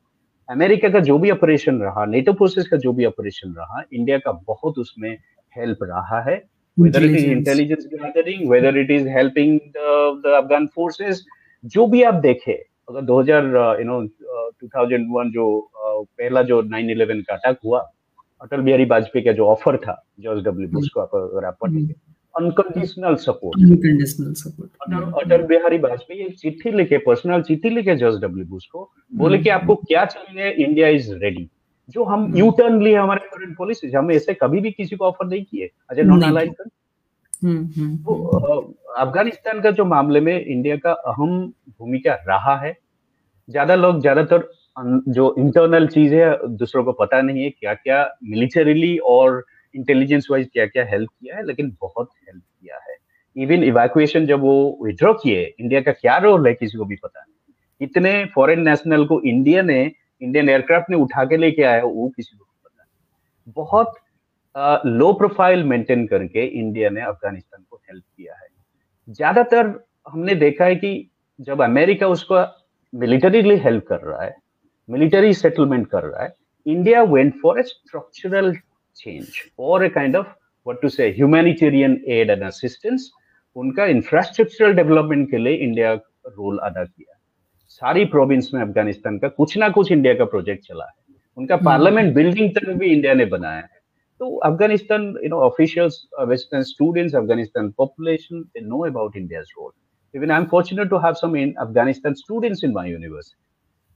अमेरिका का जो भी ऑपरेशन रहा नेटो फोर्सेस का जो भी ऑपरेशन रहा इंडिया का बहुत उसमें हेल्प रहा है। Whether it is intelligence gathering whether it is helping the the afghan forces जो भी आप देखे अगर 2000 यू नो 2001 जो uh, पहला जो 9/11 का अटैक हुआ अटल बिहारी वाजपेयी का जो ऑफ़र था जॉर्ज डब्ल्यू बुश को अगर आप पढ़ेंगे unconditional support unconditional support Atal Bihari Vajpayee एक चिट्ठी लिखे पर्सनल चिट्ठी लिखे जॉर्ज डब्ल्यू बुश को बोले कि आपको क्या चाहिए इंडिया इज़ रेडी जो हम यू टर्न लिए हमारे फॉरेन पॉलिसी हम ऐसे कभी भी किसी को ऑफ़र नहीं किए। अजय नॉन अलाइंस तो अफ़गानिस्तान का जो मामले में इंडिया का अहम भूमिका रहा है ज़्यादा लोग ज़्यादातर जो इंटरनल चीज़ है दूसरों को पता नहीं है क्या क्या मिलिटरीली और इंटेलिजेंस वाइज क्या क्या हेल्प किया है लेकिन बहुत हेल्प किया है। इवन इवैक्यूएशन जब वो विड्रॉ किए इंडिया का क्या रोल है किसी को भी पता नहीं। इतने फॉरेन नेशनल को इंडिया ने इंडियन एयरक्राफ्ट ने उठा के लेके आया वो किसी को पता नहीं। बहुत लो प्रोफ़ाइल मेंटेन करके इंडिया ने अफ़गानिस्तान को हेल्प किया है। ज़्यादातर हमने देखा है कि जब अमेरिका उसको मिलिटरीली हेल्प कर रहा है मिलिटरी सेटलमेंट कर रहा है India went for a structural change और a kind of what to say humanitarian aid and assistance. उनका इंफ्रास्ट्रक्चरल डेवलपमेंट के लिए इंडिया रोल अदा किया। सारी प्रोविंस में अफ़गानिस्तान का कुछ ना कुछ इंडिया का प्रोजेक्ट चला है। उनका पार्लियामेंट बिल्डिंग तक भी इंडिया ने बनाया है। तो Afghanistan you know officials western students Afghanistan population they know about India's role even i'm fortunate to have some in afghanistan students in my university.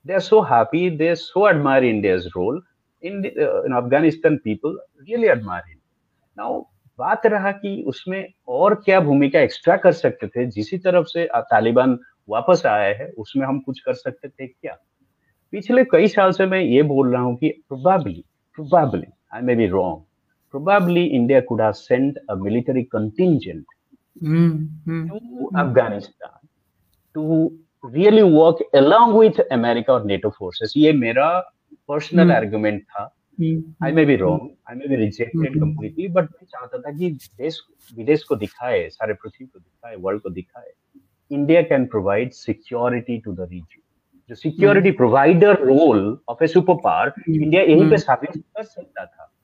They are so happy they so admire india's role. In, the, uh, in Afghanistan people really admire him. Now बात रहा कि उसमें और क्या भूमिका extra कर सकते थे? जिसी तरफ़ से तालिबान वापस आया है उसमें हम कुछ कर सकते थे क्या? पिछले कई साल से मैं ये बोल रहा हूँ कि probably probably I may be wrong probably India could have sent a military contingent mm, mm, to mm. Afghanistan to really work along with America or NATO forces. ये मेरा पर्सनल आर्गुमेंट था। I may be wrong I may be rejected completely but मैं चाहता था कि देश विदेश को दिखाए सारे पृथ्वी को दिखाए वर्ल्ड को दिखाए। India can provide security to the region जो security provider role of a super power India यहीं पे साबित कर सकता था। hmm.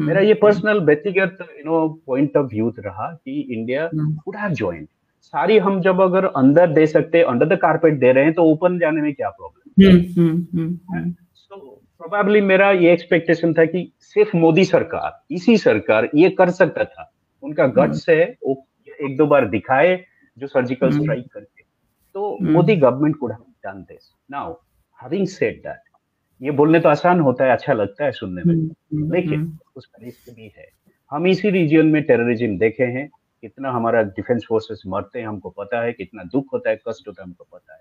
मेरा ये पर्सनल व्यक्तिगत you know point of view रहा कि इंडिया वुड हैव जॉइंड सारी हम जब अगर अंदर दे सकते अंडर द कारपेट दे रहे हैं तो ओपन जाने में क्या प्रॉब्लम सो प्रोबेबली मेरा ये एक्सपेक्टेशन था कि सिर्फ़ मोदी सरकार इसी सरकार ये कर सकता था। उनका गट्स है वो एक दो बार दिखाए जो सर्जिकल स्ट्राइक करके तो Modi government could have done this now having said that ये बोलने तो आसान होता है अच्छा लगता है सुनने में। लेकिन उसका रिस्क भी है। हम इसी रीजन में टेररिज्म देखे हैं कितना हमारा डिफेंस फोर्सेस मरते हैं हमको पता है कितना दुख होता है कष्ट होता है हमको पता है।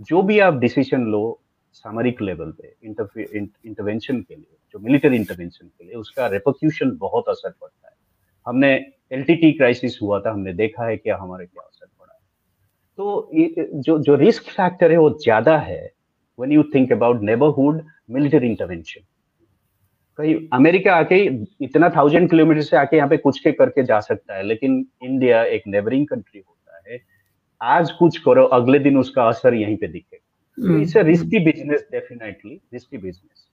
जो भी आप डिसीज़न लो सामरिक लेवल पे इंटरवेंशन के लिए जो मिलिट्री इंटरवेंशन के लिए उसका रेपोक्यूशन बहुत असर पड़ता है। हमने एल क्राइसिस हुआ था हमने देखा है क्या हमारे क्या असर पड़ा है। तो जो जो रिस्क फैक्टर है वो ज़्यादा है। When you think about neighbourhood military intervention कहीं अमेरिका आके इतना थाउज़ेंड किलोमीटर से आके यहाँ पे कुछ के करके जा सकता है लेकिन इंडिया एक नेबरिंग कंट्री होता है। आज कुछ करो अगले दिन उसका असर यहीं पे दिखेगा it's a risky business definitely risky business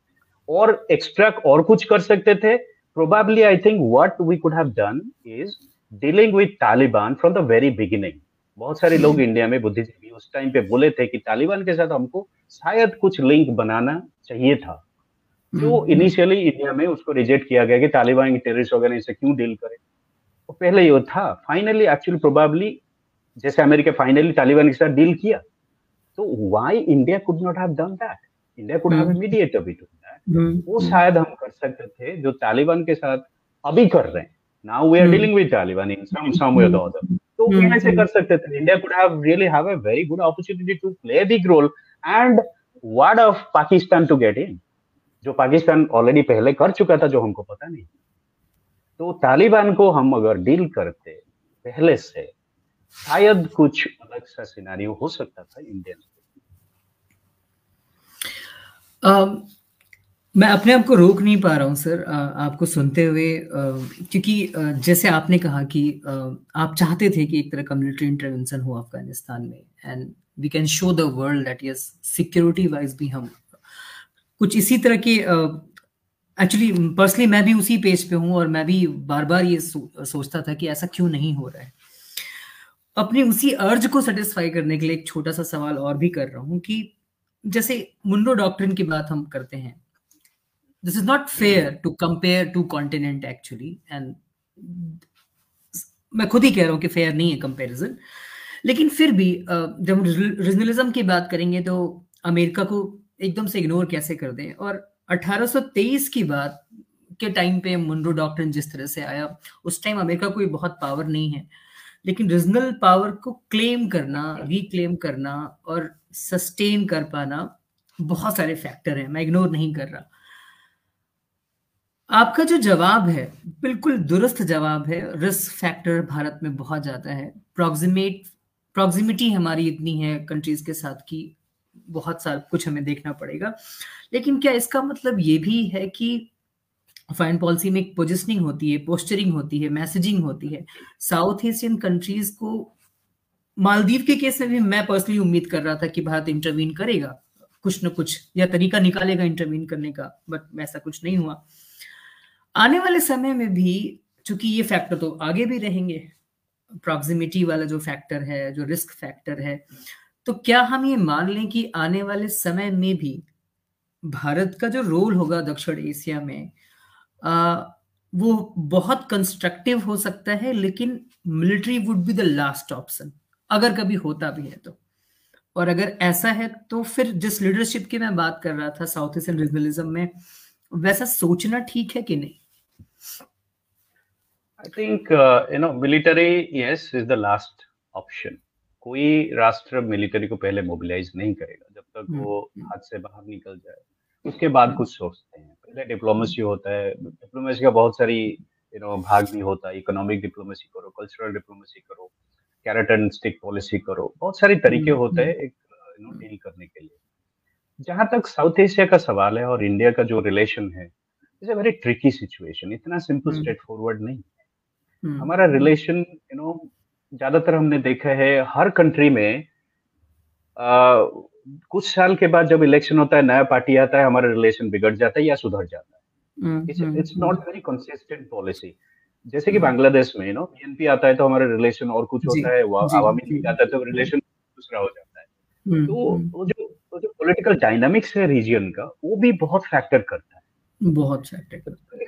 और एक्स्ट्रा और कुछ कर सकते थे। Probably I think what we could have done is dealing with Taliban from the very beginning बहुत सारे लोग इंडिया में बुद्धिजीवी उस टाइम पे बोले थे कि तालिबान के साथ हमको शायद कुछ लिंक बनाना चाहिए था। जो इनिशियली हम्म। इंडिया में उसको रिजेक्ट किया गया कि तालिबान की टेररिस्ट ऑर्गेनाइज से क्यों डील करे। तो पहले ये था। फाइनली एक्चुअली प्रोबेबली जैसे अमेरिका फाइनली तालिबान के साथ डील किया तो why India could not have done that India could have immediate अभी टू दैट वो शायद हम कर सकते थे जो तालिबान के साथ अभी कर रहे हैं। Now we are dealing with Taliban in some some way और अदर तो वो कैसे कर सकते थे? India could have really have a very good opportunity to play big role and what of Pakistan to get in जो Pakistan already पहले कर चुका था जो हमको पता नहीं। तो तालिबान को हम अगर डील करते पहले से शायद कुछ अलग सा सिनारियो हो सकता था इंडियन मैं अपने आप को रोक नहीं पा रहा हूँ सर आपको सुनते हुए क्योंकि जैसे आपने कहा कि आप चाहते थे कि एक तरह का मिलिट्री इंटरवेंशन हो अफ़गानिस्तान में and we can show the world that yes security wise भी हम कुछ इसी तरह के एक्चुअली पर्सनली मैं भी उसी पेज पे हूँ और मैं भी बार बार ये सो, सोचता था कि ऐसा क्यों नहीं हो रहा है। अपने उसी अर्ज़ को सेटिस्फाई करने के लिए एक छोटा सा सवाल और भी कर रहा हूँ कि जैसे मुंडो डॉक्ट्रिन की बात हम करते हैं this is not fair to compare to continent actually and मैं खुद ही कह रहा हूँ कि फेयर नहीं है कंपेरिजन लेकिन फिर भी जब रीजनलिज्म की बात करेंगे तो अमेरिका को एकदम से इग्नोर कैसे कर दें? और 1823 की बात के टाइम पे मुंडो डॉक्टर जिस तरह से आया उस टाइम अमेरिका कोई बहुत पावर नहीं है. लेकिन रीजनल पावर को क्लेम करना रिक्लेम करना और सस्टेन कर पाना बहुत सारे फैक्टर हैं. मैं इग्नोर नहीं कर रहा. आपका जो जवाब है, बिल्कुल दुरुस्त जवाब है रिस्क फैक्टर भारत में बहुत ज़्यादा है। प्रोक्सीमेट प्रोक्सीमिटी हमारी इतनी है कंट्रीज़ के साथ की बहुत सारा, कुछ हमें देखना पड़ेगा। लेकिन क्या इसका मतलब ये भी है कि फॉरन पॉलिसी में एक पोजिशनिंग होती है पोस्टरिंग होती है मैसेजिंग होती है। साउथ एशियन कंट्रीज़ को मालदीव के केस में भी मैं पर्सनली उम्मीद कर रहा था कि भारत इंटरवीन करेगा। कुछ न कुछ, या तरीका निकालेगा इंटरवीन करने का बट ऐसा कुछ नहीं हुआ। आने वाले समय में भी चूँकि ये फैक्टर तो आगे भी रहेंगे प्रॉक्सिमिटी वाला जो फैक्टर है जो रिस्क फैक्टर है तो क्या हम ये मान लें कि आने वाले समय में भी भारत का जो रोल होगा दक्षिण एशिया में आ, वो बहुत कंस्ट्रक्टिव हो सकता है लेकिन military would be the last option अगर कभी होता भी है तो। और अगर ऐसा है तो फिर जिस लीडरशिप की मैं बात कर रहा था साउथ एशियन रीजनलिज्म में वैसा सोचना ठीक है कि नहीं? I think you know military yes is the last option कोई राष्ट्र मिलिट्री को पहले मोबिलाइज नहीं करेगा जब तक हम्म, वो हम्म। हाथ से बाहर निकल जाए। उसके बाद कुछ सोचते हैं। पहले डिप्लोमेसी होता है डिप्लोमेसी का बहुत सारी यू नो भाग भी होता है। इकोनॉमिक डिप्लोमेसी करो कल्चरल डिप्लोमेसी करो कैरेटन स्टिक पॉलिसी करो। बहुत सारे तरीके हम्म, होते हैं एक यू नो डील करने के लिए। जहाँ तक साउथ एशिया का सवाल है और इंडिया का जो रिलेशन है is a very tricky situation इतना सिंपल स्ट्रेट फॉरवर्ड नहीं हमारा रिलेशन यू नो ज़्यादातर हमने देखा है हर कंट्री में आ, कुछ साल के बाद जब इलेक्शन होता है नया पार्टी आता है हमारा रिलेशन बिगड़ जाता है या सुधर जाता है। It's not very consistent policy जैसे कि बांग्लादेश में यू नो बीएनपी आता है तो हमारा रिलेशन और कुछ होता है आवामी लीग आता है तो रिलेशन दूसरा हो जाता है। हम्म, तो हम्म। वो जो वो जो पॉलिटिकल डायनामिक्स है रीजन का वो भी बहुत फैक्टर करता है। बहुत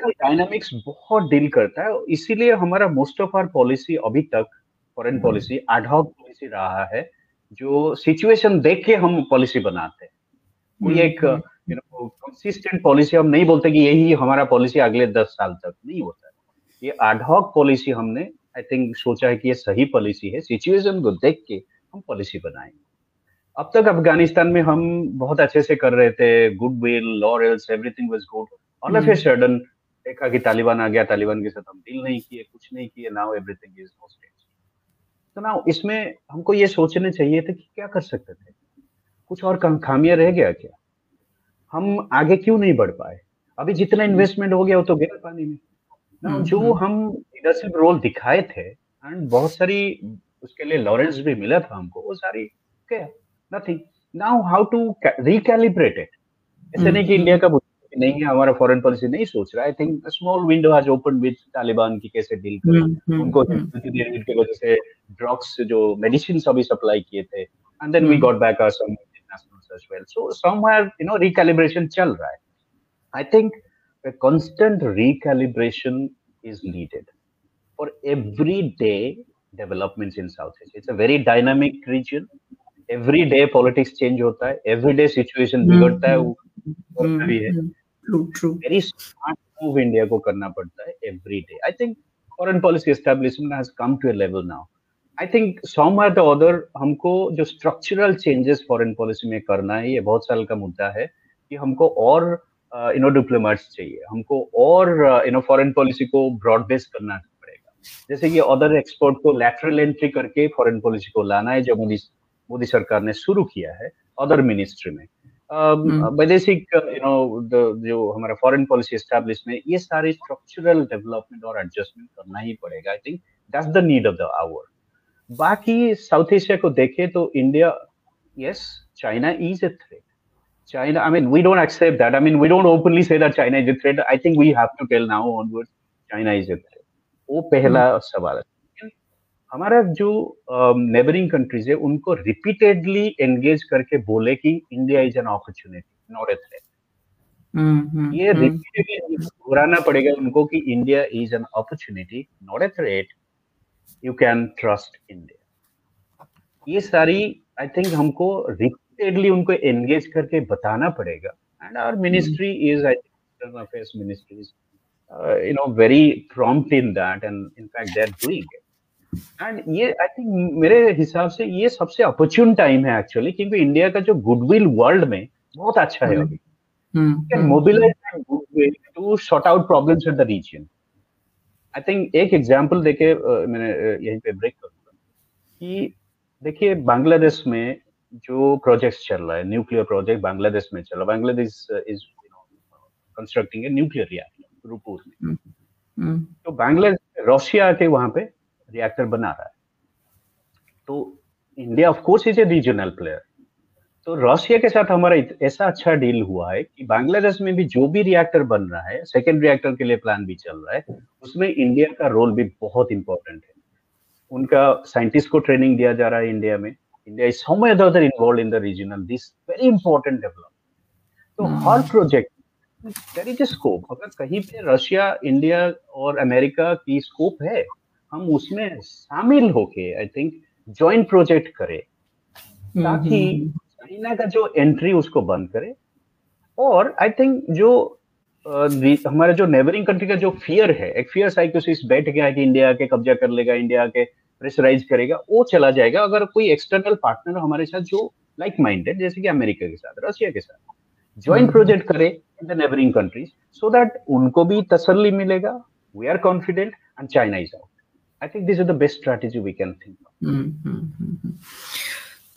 डायनामिक्स बहुत डील करता है इसीलिए हमारा मोस्ट ऑफ़ आर पॉलिसी अभी तक फॉरेन पॉलिसी एडहॉक पॉलिसी रहा है जो सिचुएशन देख के हम पॉलिसी बनाते हैं। कोई एक यू नो कंसिस्टेंट पॉलिसी हम नहीं बोलते कि यही हमारा पॉलिसी अगले दस साल तक नहीं होता है। ये एडहॉक पॉलिसी हमने आई थिंक सोचा है कि ये सही पॉलिसी है। सिचुएशन को देख के हम पॉलिसी बनाएँगे। अब तक अफ़गानिस्तान में हम बहुत अच्छे से कर रहे थे good will laurels everything was good all of a sudden देखा कि तालिबान आ गया तालिबान के साथ हम डील नहीं किए कुछ नहीं किए नाउ एवरीथिंग इज़ हॉस्टेज तो नाउ इसमें हमको ये सोचने चाहिए थे कि क्या कर सकते थे? कुछ और खामियाँ रह गया क्या? हम आगे क्यों नहीं बढ़ पाए? अभी जितना इन्वेस्टमेंट हो गया वो तो गया पानी में। ना हम्म, जो हम्म। हम लीडरशिप रोल दिखाए थे एंड बहुत सारी उसके लिए लॉरेंस भी मिला था हमको वो सारी क्या nothing now how to recalibrate it ऐसे नहीं कि इंडिया हम्म, का नहीं है हमारा फॉरेन पॉलिसी नहीं सोच रहा I think small window has open with Taliban की कैसे डील करें उनको की वजह से ड्रग्स जो मेडिसिन अभी सप्लाई किए थे and then we got back our some international as well so somewhere you know recalibration चल रहा है I think a constant recalibration is needed for everyday developments in South Asia. It's a very dynamic region. Every day politics change होता है every day situation बिगड़ता है वो भी है Very smart move India को करना पड़ता है every day. I think foreign policy establishment has come to a level now. I think somewhere the other, हमको जो structural changes foreign policy में करना है, ये बहुत साल का मुद्दा है कि हमको और यू नो डिप्लोमेट्स चाहिए हमको और यू नो फॉरेन पॉलिसी को ब्रॉड बेस करना पड़ेगा जैसे कि अदर एक्सपोर्ट को लैटरल एंट्री करके फॉरेन पॉलिसी को लाना है, जो मोदी मोदी सरकार ने शुरू किया है अदर मिनिस्ट्री में। वैदेशिक यू नो जो हमारा फॉरेन पॉलिसी एस्टेब्लिश में ये सारे स्ट्रक्चरल डेवलपमेंट और एडजस्टमेंट करना ही पड़ेगा I think that's the need of the hour बाकी साउथ एशिया को देखे तो India yes China is a threat China, I mean, we don't accept that. I mean, we don't openly say that China is a threat. I think we have to tell now onwards, China is a threat. वो पहला सवाल है हमारा जो neighbouring countries है उनको repeatedly engage करके बोले कि India is an opportunity not a threat ये रिपीटेडली दोहराना पड़ेगा उनको कि India is an opportunity not a threat you can trust India ये सारी आई थिंक हमको रिपीटेडली उनको एंगेज करके बताना पड़ेगा। And our ministry is I think affairs ministry is you know very prompt in that and in fact they are doing and ये I think मेरे हिसाब से ये सबसे अपॉर्चुन टाइम है एक्चुअली क्योंकि इंडिया का जो गुडविल वर्ल्ड में बहुत अच्छा है अभी। Can mobilise goodwill to sort out problems in the region I think एक एग्जांपल देके मैंने यहीं पे ब्रेक करूँगा कि देखिए बांग्लादेश में जो प्रोजेक्ट चल रहा है न्यूक्लियर प्रोजेक्ट बांग्लादेश में चल रहा है Bangladesh is constructing a nuclear reactor Rooppur में। हम्म, हम्म। तो बांग्लादेश रशिया के वहाँ पे रिएक्टर बना रहा है तो India of course is a regional player तो रशिया के साथ हमारा ऐसा अच्छा डील हुआ है कि बांग्लादेश में भी जो भी रिएक्टर बन रहा है सेकेंड रिएक्टर के लिए प्लान भी चल रहा है उसमें इंडिया का रोल भी बहुत इंपॉर्टेंट है उनका साइंटिस्ट को ट्रेनिंग दिया जा रहा है इंडिया में India is or other involved in the regional. This very important development. तो hmm. हर प्रोजेक्ट देर इज़ स्कोप अगर कहीं पे रशिया इंडिया और अमेरिका की स्कोप है हम उसमें शामिल होके आई थिंक ज्वाइंट प्रोजेक्ट करें। ताकि चाइना का जो एंट्री उसको बंद करे। और आई थिंक जो हमारे जो नेबरिंग कंट्री का जो फियर है एक फियर साइकोसिस बैठ गया है कि इंडिया के कब्जा कर लेगा इंडिया के प्रेशराइज करेगा वो चला जाएगा। अगर कोई एक्सटर्नल पार्टनर हमारे साथ जो लाइक like माइंडेड जैसे कि अमेरिका के साथ रशिया के साथ ज्वाइंट प्रोजेक्ट करे in the neighbouring countries so that उनको भी तसल्ली मिलेगा we are confident and China is out I think this is the best strategy we can think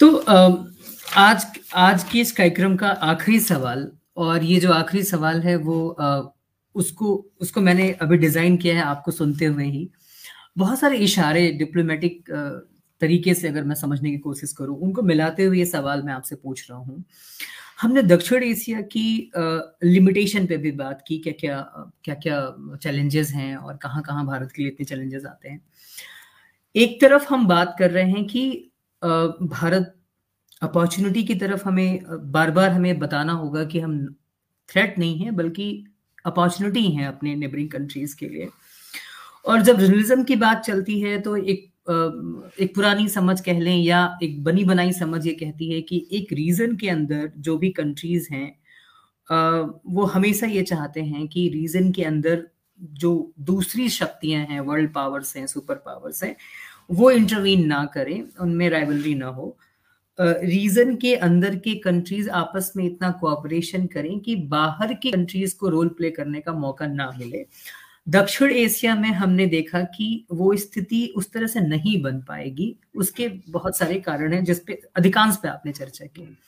तो आज आज के इस कार्यक्रम का आखिरी सवाल और ये जो आखिरी सवाल है वो उसको उसको मैंने अभी डिज़ाइन किया है आपको सुनते हुए ही। बहुत सारे इशारे डिप्लोमेटिक तरीके से अगर मैं समझने की कोशिश करूँ, उनको मिलाते हुए ये सवाल मैं आपसे पूछ रहा हूँ। हमने दक्षिण एशिया की लिमिटेशन पे भी बात की क्या क्या क्या क्या चैलेंजेस हैं और कहाँ कहाँ भारत के लिए इतने चैलेंजेस आते हैं। एक तरफ़ हम बात कर रहे हैं कि भारत अपॉर्चुनिटी की तरफ़ हमें बार बार हमें बताना होगा कि हम थ्रेट नहीं है, बल्कि अपॉर्चुनिटी है अपने नेबरिंग कंट्रीज़ के लिए। और जब जर्नलिज्म की बात चलती है तो एक एक पुरानी समझ कह लें या एक बनी बनाई समझ ये कहती है कि एक रीजन के अंदर जो भी कंट्रीज़ हैं वो हमेशा ये चाहते हैं कि रीजन के अंदर जो दूसरी शक्तियाँ हैं वर्ल्ड पावर्स हैं सुपर पावर्स हैं, वो इंटरवीन ना करें, उनमें राइवलरी ना हो। रीजन के अंदर के कंट्रीज़ आपस में इतना कोऑपरेशन करें कि बाहर के कंट्रीज़ को रोल प्ले करने का मौका ना मिले। दक्षिण एशिया में हमने देखा कि वो स्थिति उस तरह से नहीं बन पाएगी। उसके बहुत सारे कारण हैं जिसपे अधिकांश पे आपने चर्चा की।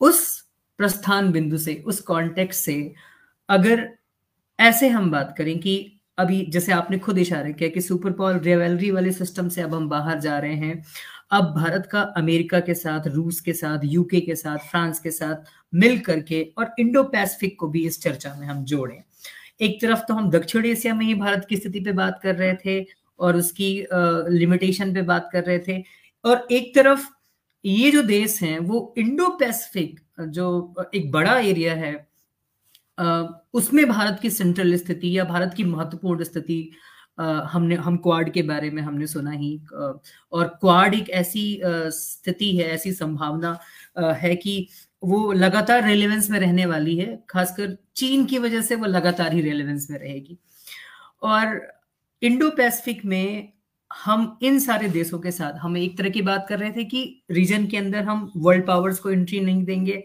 उस प्रस्थान बिंदु से, उस कॉन्टेक्स्ट से अगर ऐसे हम बात करें कि अभी जैसे आपने खुद इशारा किया कि सुपर पॉल रेवेलरी वाले सिस्टम से अब हम बाहर जा रहे हैं। अब भारत का अमेरिका के साथ, रूस के साथ यूके के साथ, फ्रांस के साथ मिल करके और इंडो पैसिफिक को भी इस चर्चा में हम जोड़ें। एक तरफ़ तो हम दक्षिण एशिया में ही भारत की स्थिति पे बात कर रहे थे और उसकी लिमिटेशन पे बात कर रहे थे। और एक तरफ़ ये जो देश हैं, वो इंडो पैसिफिक जो एक बड़ा एरिया है उसमें भारत की सेंट्रल स्थिति या भारत की महत्वपूर्ण स्थिति हमने, हम क्वाड के बारे में हमने सुना ही और क्वाड एक ऐसी स्थिति है, ऐसी संभावना है कि वो लगातार रेलेवेंस में रहने वाली है, खासकर चीन की वजह से वो लगातार ही रेलेवेंस में रहेगी। और इंडो पैसिफिक में हम इन सारे देशों के साथ, हम एक तरह की बात कर रहे थे कि रीजन के अंदर हम वर्ल्ड पावर्स को एंट्री नहीं देंगे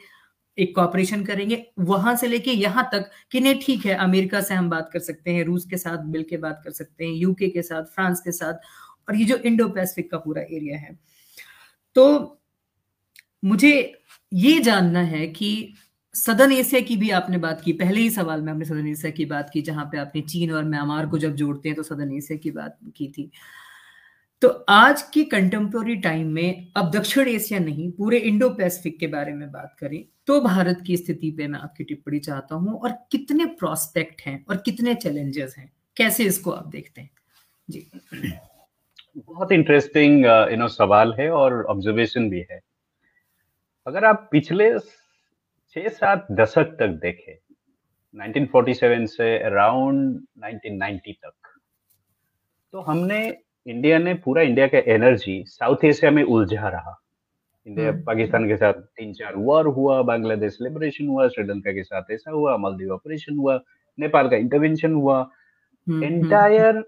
एक कॉपरेशन करेंगे, वहाँ से लेके यहाँ तक कि नहीं, ठीक है, अमेरिका से हम बात कर सकते हैं, रूस के साथ मिल के बात कर सकते हैं यूके के साथ फ्रांस के साथ, और ये जो इंडो पैसिफिक का पूरा एरिया है। तो मुझे ये जानना है कि सदन एशिया की भी आपने बात की, पहले ही सवाल में आपने सदन एशिया की बात की, जहाँ पे आपने चीन और म्यांमार को जब जोड़ते हैं तो सदन एशिया की बात की थी। तो आज की कंटेम्प्रोरी टाइम में अब दक्षिण एशिया नहीं, पूरे इंडो पैसिफिक के बारे में बात करें तो भारत की स्थिति पे मैं आपकी टिप्पणी चाहता हूँ और कितने प्रोस्पेक्ट हैं और कितने चैलेंजेस हैं? कैसे इसको आप देखते हैं? जी। बहुत इंटरेस्टिंग यू नो सवाल है और ऑब्जर्वेशन भी है। अगर आप पिछले छह सात दशक तक देखें 1947 से अराउंड 1990 तक तो हमने इंडिया ने पूरा इंडिया का एनर्जी साउथ एशिया में उलझा रहा। इंडिया हम्म। पाकिस्तान के साथ तीन चार वॉर हुआ बांग्लादेश लिबरेशन हुआ श्रीलंका के साथ ऐसा हुआ मालदीव ऑपरेशन हुआ नेपाल का इंटरवेंशन हुआ। Entire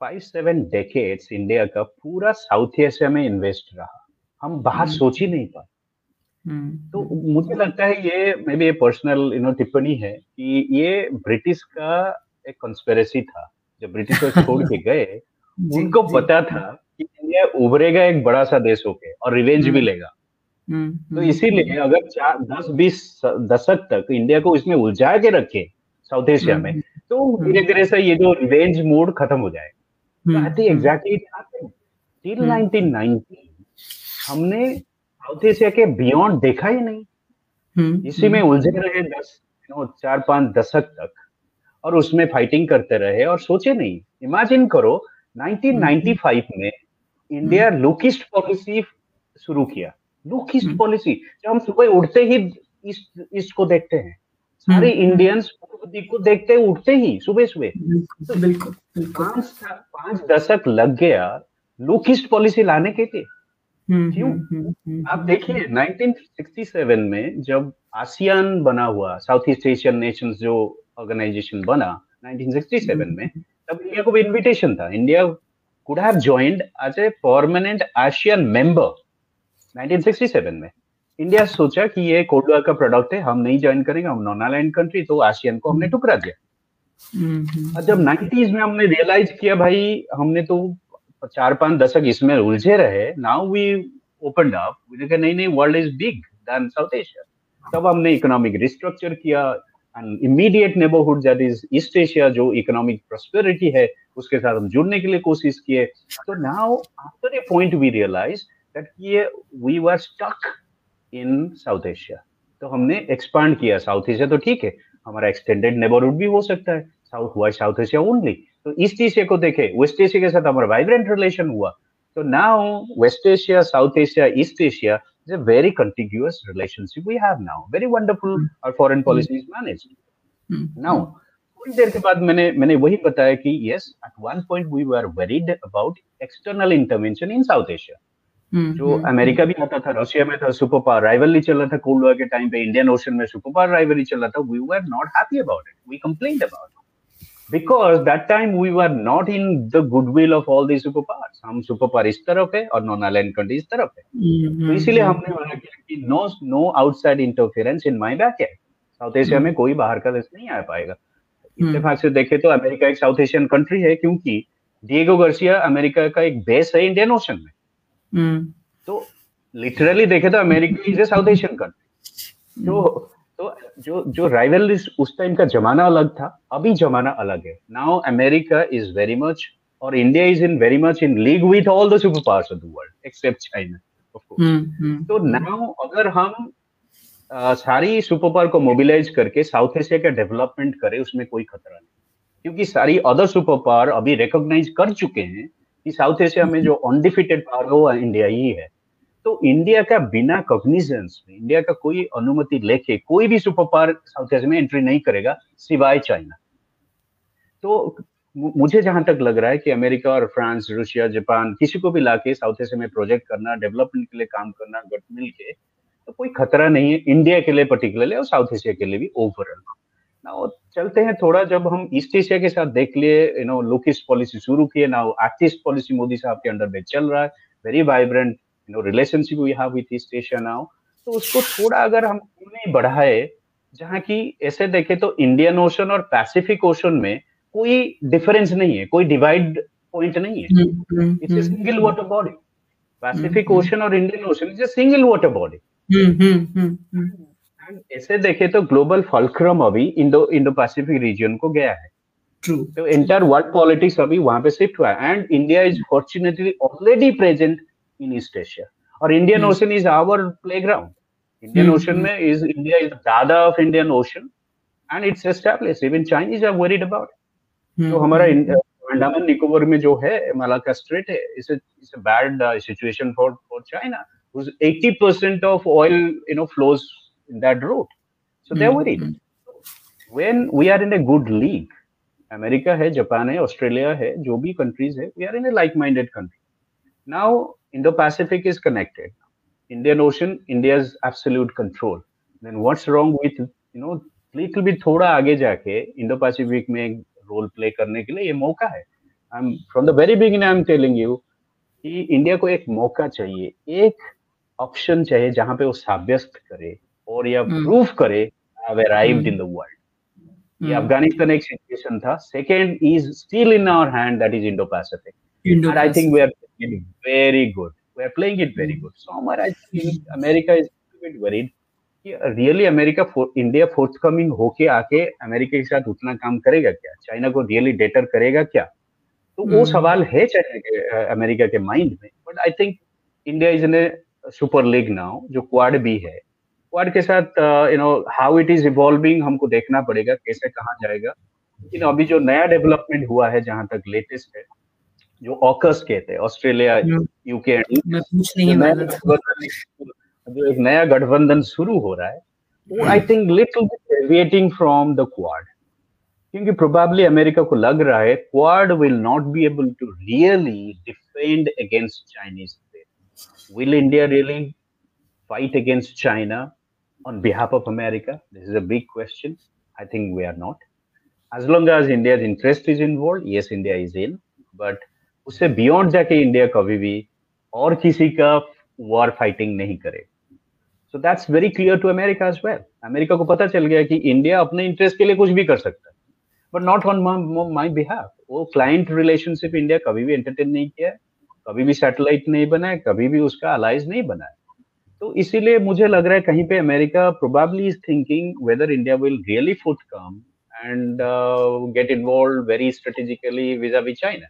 five seven decades India का पूरा साउथ एशिया में इन्वेस्ट रहा। हम बाहर हम्म। सोच ही नहीं पाए। हम्म, तो मुझे लगता है ये may be personal you know टिप्पणी है कि ये ब्रिटिश का एक कॉन्स्पेरेसी था। जब ब्रिटिश छोड़ के गए उनको पता था इंडिया उभरेगा एक बड़ा सा देश होके और रिवेंज भी हम्म। लेगा हम्म, तो हम्म। इसीलिए अगर चार दस बीस दशक तक इंडिया को इसमें उलझा के रखे साउथ एशिया में तो धीरे धीरे से ये जो रिवेंज मूड खत्म हो जाए एग्जैक्टली टिल 1990 हमने साउथ एशिया के बियॉन्ड देखा ही नहीं। इसी में उलझे रहे दस चार पाँच दशक तक और उसमें फाइटिंग करते रहे और सोचे नहीं। इमेजिन करो 1995 में इंडिया लुकिस्ट पॉलिसी शुरू किया। Look east policy hmm. जब हम सुबह उठते ही ईस्ट ईस्ट को देखते हैं सारे इंडियंस हम्म। को देखते उठते ही सुबह सुबह बिल्कुल पाँच पाँच दशक लग गया लुकिस्ट पॉलिसी लाने के लिए। हम्म, क्यों? आप देखिए 1967 में जब आसियान बना हुआ साउथ ईस्ट एशियन नेशंस जो ऑर्गेनाइजेशन बना 1967 में तब इंडिया को भी इनविटेशन था। India could have joined as a permanent ASEAN member 1967 में। इंडिया सोचा कि ये कोल्ड का प्रोडक्ट है हम नहीं ज्वाइन करेंगे हम नॉन अलाइंड कंट्री तो आसियन को हमने टुकरा दिया। और जब नाइन्टीज में हमने रियलाइज़ किया भाई हमने तो चार पाँच दशक इसमें उलझे रहे नाउ वी ओपन अप नहीं नहीं world is big than South Asia तब हमने इकोनॉमिक रिस्ट्रक्चर किया and immediate neighbourhood that is East Asia जो इकोनॉमिक प्रॉस्पेरिटी है, उसके साथ हम जुड़ने के लिए कोशिश किए। तो now after a point we realise that ये we were stuck in South Asia तो हमने एक्सपांड किया साउथ एशिया तो ठीक है, हमारा एक्सटेंडेड नेबरहुड भी हो सकता है। साउथ हुआ साउथ एशिया ओनली तो ईस्ट एशिया को देखे वेस्ट एशिया के साथ हमारा वाइब्रेंट रिलेशन हुआ। तो now West Asia South Asia East Asia is a very contiguous relationship we have now. Very wonderful. Mm. Our foreign policy is managed. Mm. Now, थोड़ी देर के बाद मैंने मैंने वही बताया कि yes, at one point we were worried about external intervention in South Asia. जो America भी आता था रशिया में था सुपर पावर राइवलरी चल रहा था कोल्ड वॉर के टाइम पे इंडियन ओशन में सुपर पावर राइवलरी चल रहा था we were not happy about it we complained about it because that time we were not in the goodwill of all these superpowers हम super power इस तरफ़ है और नॉन अलाइंड कंट्री इस तरफ़ है। तो इसीलिए हमने मना किया कि no no outside interference in my backyard South Asia में कोई बाहर का देश नहीं आ पाएगा। इत्तेफाक से देखे तो अमेरिका एक साउथ एशियन कंट्री है क्योंकि डिएगो गर्सिया अमेरिका का एक बेस है इंडियन ओशन में। तो लिटरली देखे तो America is a South Asian country तो तो जो जो राइवल उस टाइम का जमाना अलग था अभी जमाना अलग है। Now America is very much और India is in very much in league with all the super powers of the world except China तो नाउ अगर हम आ, सारी सुपर पावर को मोबिलाइज करके साउथ एशिया का डेवलपमेंट करें उसमें कोई खतरा नहीं। क्योंकि सारी अदर सुपर पावर अभी रिकॉग्नाइज कर चुके हैं कि साउथ एशिया में जो अनडिफिटेड पावर है वो इंडिया ही है। तो इंडिया का बिना कॉग्निजेंस इंडिया का कोई अनुमति लेके कोई भी सुपर पावर साउथ एशिया में एंट्री नहीं करेगा, सिवाय चाइना तो मुझे जहाँ तक लग रहा है कि अमेरिका और फ्रांस रूसिया जापान किसी को भी लाके साउथ एशिया में प्रोजेक्ट करना डेवलपमेंट के लिए काम करना गट मिल के तो कोई खतरा नहीं है इंडिया के लिए पर्टिकुलरली और साउथ एशिया के लिए भी ओवरऑल ना चलते हैं थोड़ा, जब हम ईस्ट एशिया के साथ देख लिए यू नो लुकिस्ट पॉलिसी शुरू किए ना एक्टिस्ट पॉलिसी मोदी साहब के अंडर में चल रहा है very vibrant no relationship we have with East Asia now तो उसको थोड़ा अगर हम नहीं बढ़ाए जहाँ की ऐसे देखे तो इंडियन ओशन और पैसिफिक ओशन में कोई डिफरेंस नहीं है कोई डिवाइड पॉइंट नहीं है। It's a single water body Pacific Ocean और Indian Ocean is a single water body ऐसे देखे तो ग्लोबल फल्क्रम अभी इंडो इंडो पैसिफिक रीजन को गया है। True. तो इंटर वर्ल्ड पॉलिटिक्स अभी वहाँ पे शिफ्ट हुआ है। And India is fortunately already present in East Asia. Or Indian mm. Ocean is our playground. Indian mm. Ocean mein is India is the dada of Indian Ocean, and it's established. Even Chinese are worried about it. Mm. तो हमारा अंडमान निकोबर में जो है Malacca strait है it's it's a bad situation for for China whose 80% of oil you know flows in that route so they're worried when we are in a good league America है Japan है Australia है जो भी countries है we are in a like minded country now Indo-Pacific is connected. Indian Ocean, India's absolute control. Then what's wrong with you know little bit थोड़ा आगे जाके Indo Pacific में रोल प्ले करने के लिए ये मौका है I am from the very beginning I am telling you कि इंडिया को एक मौका चाहिए एक ऑप्शन चाहिए जहाँ पे वो साब्यस्त करे और या प्रूफ hmm. करे have arrived in the world ये अफ़गानिस्तान एक सिचुएशन था second is still in our hand that is Indo Pacific and I think we are it very good. We are playing it very good. Somewhere I think America is a bit worried. Really America India forthcoming होके आके America के साथ उतना काम करेगा क्या? China को really debtor करेगा क्या? तो वो सवाल है चाइना के अमेरिका के माइंड में but I think India is in a super league now जो क्वाड भी है। क्वाड के साथ you know how it is evolving हमको देखना पड़ेगा कैसे कहा जाएगा। लेकिन अभी जो नया डेवलपमेंट हुआ है जहाँ तक लेटेस्ट है जो ऑकस कहते हैं ऑस्ट्रेलिया यूके जो एक नया गठबंधन शुरू हो रहा है वो I think little deviating from the Quad क्योंकि प्रोबेबली अमेरिका को लग रहा है Quad will not be able to really defend against Chinese will India really fight against China on behalf of America? This is a big question. I think we are not. As long as India's interest is involved, yes, India is in. But उससे beyond जाके India कभी भी और किसी का war fighting नहीं करे। So that's very clear to America as well America को पता चल गया कि इंडिया अपने इंटरेस्ट के लिए कुछ भी कर सकता है। But not on my behalf वो क्लाइंट रिलेशनशिप इंडिया कभी भी एंटरटेन नहीं किया कभी भी सैटेलाइट नहीं बनाए कभी भी उसका अलाइज नहीं बनाया। तो इसीलिए मुझे लग रहा है कहीं पे America probably is thinking whether India will really foot come and get involve very strategically vis-a-vis China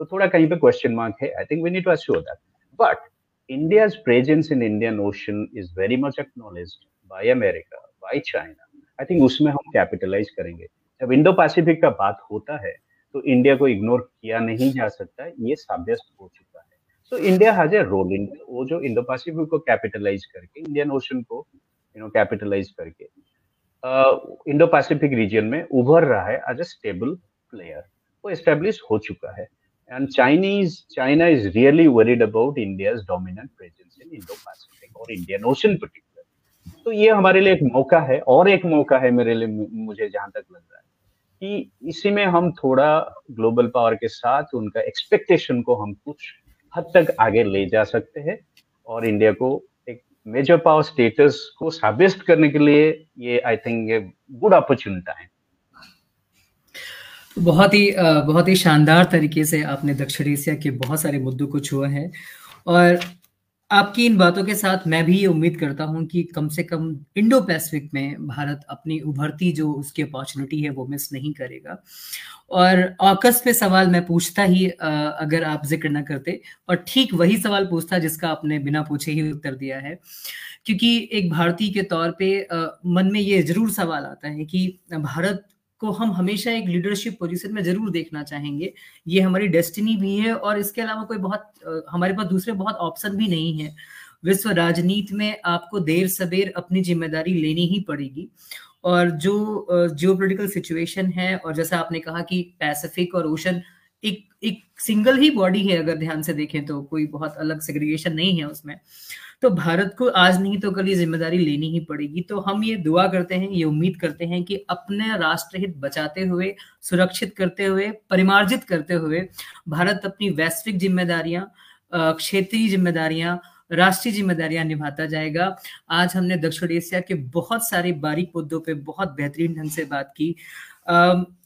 तो थोड़ा कहीं पे क्वेश्चन मार्क है. I think we need to assure that but India's presence in Indian Ocean is very much acknowledged by America, by China. I think उसमें हम capitalise करेंगे. जब Indo Pacific का बात होता है तो इंडिया को इग्नोर किया नहीं जा सकता ये साब्यस्त हो चुका है. So India has a role in वो जो इंडो पैसिफिक को कैपिटलाइज करके इंडियन ओशन को यू नो कैपिटलाइज करके इंडो पैसिफिक रीजन में उभर रहा है एज ए स्टेबल प्लेयर वो एस्टेब्लिश हो चुका है. And Chinese, China is really worried about India's dominant presence in Indo-Pacific or Indian Ocean particular. तो ये हमारे लिए एक मौका है, और एक मौका है मेरे लिए, मुझे जहाँ तक लग रहा है कि इसी में हम थोड़ा ग्लोबल पावर के साथ उनका एक्सपेक्टेशन को हम कुछ हद तक आगे ले जा सकते हैं और इंडिया को एक मेजर पावर स्टेटस को साबित करने के लिए ये आई थिंक गुड अपॉर्चुनिटी है बहुत ही बहुत ही शानदार तरीके से आपने दक्षिण एशिया के बहुत सारे मुद्दों को छुआ है। और आपकी इन बातों के साथ मैं भी ये उम्मीद करता हूँ कि कम से कम इंडो पैसिफिक में भारत अपनी उभरती जो उसकी अपॉर्चुनिटी है वो मिस नहीं करेगा। और ऑकस पे सवाल मैं पूछता ही अगर आप ज़िक्र ना करते, और ठीक वही सवाल पूछता जिसका आपने बिना पूछे ही उत्तर दिया है। क्योंकि एक भारतीय के तौर पे मन में ये ज़रूर सवाल आता है कि भारत को हम हमेशा एक लीडरशिप पोजीशन में ज़रूर देखना चाहेंगे। ये हमारी डेस्टिनी भी है और इसके अलावा कोई बहुत हमारे पास दूसरे बहुत ऑप्शन भी नहीं है। विश्व राजनीति में आपको देर सवेर अपनी ज़िम्मेदारी लेनी ही पड़ेगी। और जो जियो पोलिटिकल सिचुएशन है और जैसा आपने कहा कि पैसिफिक और ओशन एक एक सिंगल ही बॉडी है अगर ध्यान से देखें तो कोई बहुत अलग सेग्रीगेशन नहीं है उसमें। तो भारत को आज नहीं तो कल ये ज़िम्मेदारी लेनी ही पड़ेगी। तो हम ये दुआ करते हैं, ये उम्मीद करते हैं कि अपने राष्ट्रहित बचाते हुए, सुरक्षित करते हुए, परिमार्जित करते हुए भारत अपनी वैश्विक जिम्मेदारियाँ क्षेत्रीय जिम्मेदारियाँ, राष्ट्रीय जिम्मेदारियाँ निभाता जाएगा। आज हमने दक्षिण एशिया के बहुत सारे बारीक मुद्दों पे बहुत बेहतरीन ढंग से बात की।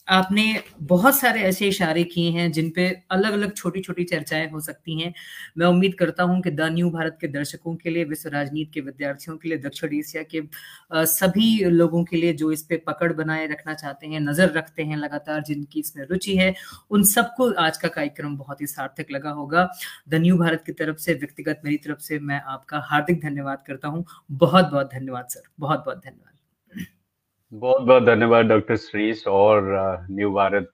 आपने बहुत सारे ऐसे इशारे किए हैं जिन पे अलग अलग छोटी छोटी चर्चाएँ हो सकती हैं। मैं उम्मीद करता हूँ कि द न्यू भारत के दर्शकों के लिए, विश्व राजनीति के विद्यार्थियों के लिए, दक्षिण एशिया के सभी लोगों के लिए जो इस पे पकड़ बनाए रखना चाहते हैं, नज़र रखते हैं लगातार, जिनकी इसमें रुचि है, उन सबको आज का कार्यक्रम बहुत ही सार्थक लगा होगा। द न्यू भारत की तरफ़ से, व्यक्तिगत मेरी तरफ़ से मैं आपका हार्दिक धन्यवाद करता हूँ। बहुत बहुत धन्यवाद, सर। बहुत बहुत धन्यवाद। बहुत बहुत धन्यवाद डॉक्टर श्रीस और new Bharat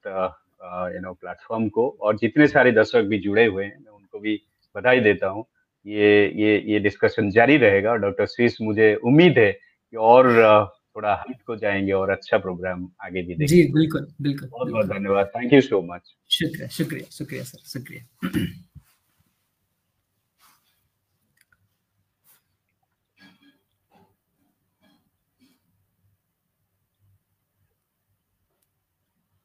you know platform को। और जितने सारे दर्शक भी जुड़े हुए हैं मैं उनको भी बधाई देता हूँ। ये ये ये डिस्कशन जारी रहेगा। और डॉक्टर श्रीस मुझे उम्मीद है कि और थोड़ा हाइट को जाएँगे और अच्छा प्रोग्राम आगे भी देखेंगे। जी बिल्कुल बिल्कुल बहुत बहुत धन्यवाद। थैंक यू सो मच शुक्रिया शुक्रिया शुक्रिया सर शुक्रिया।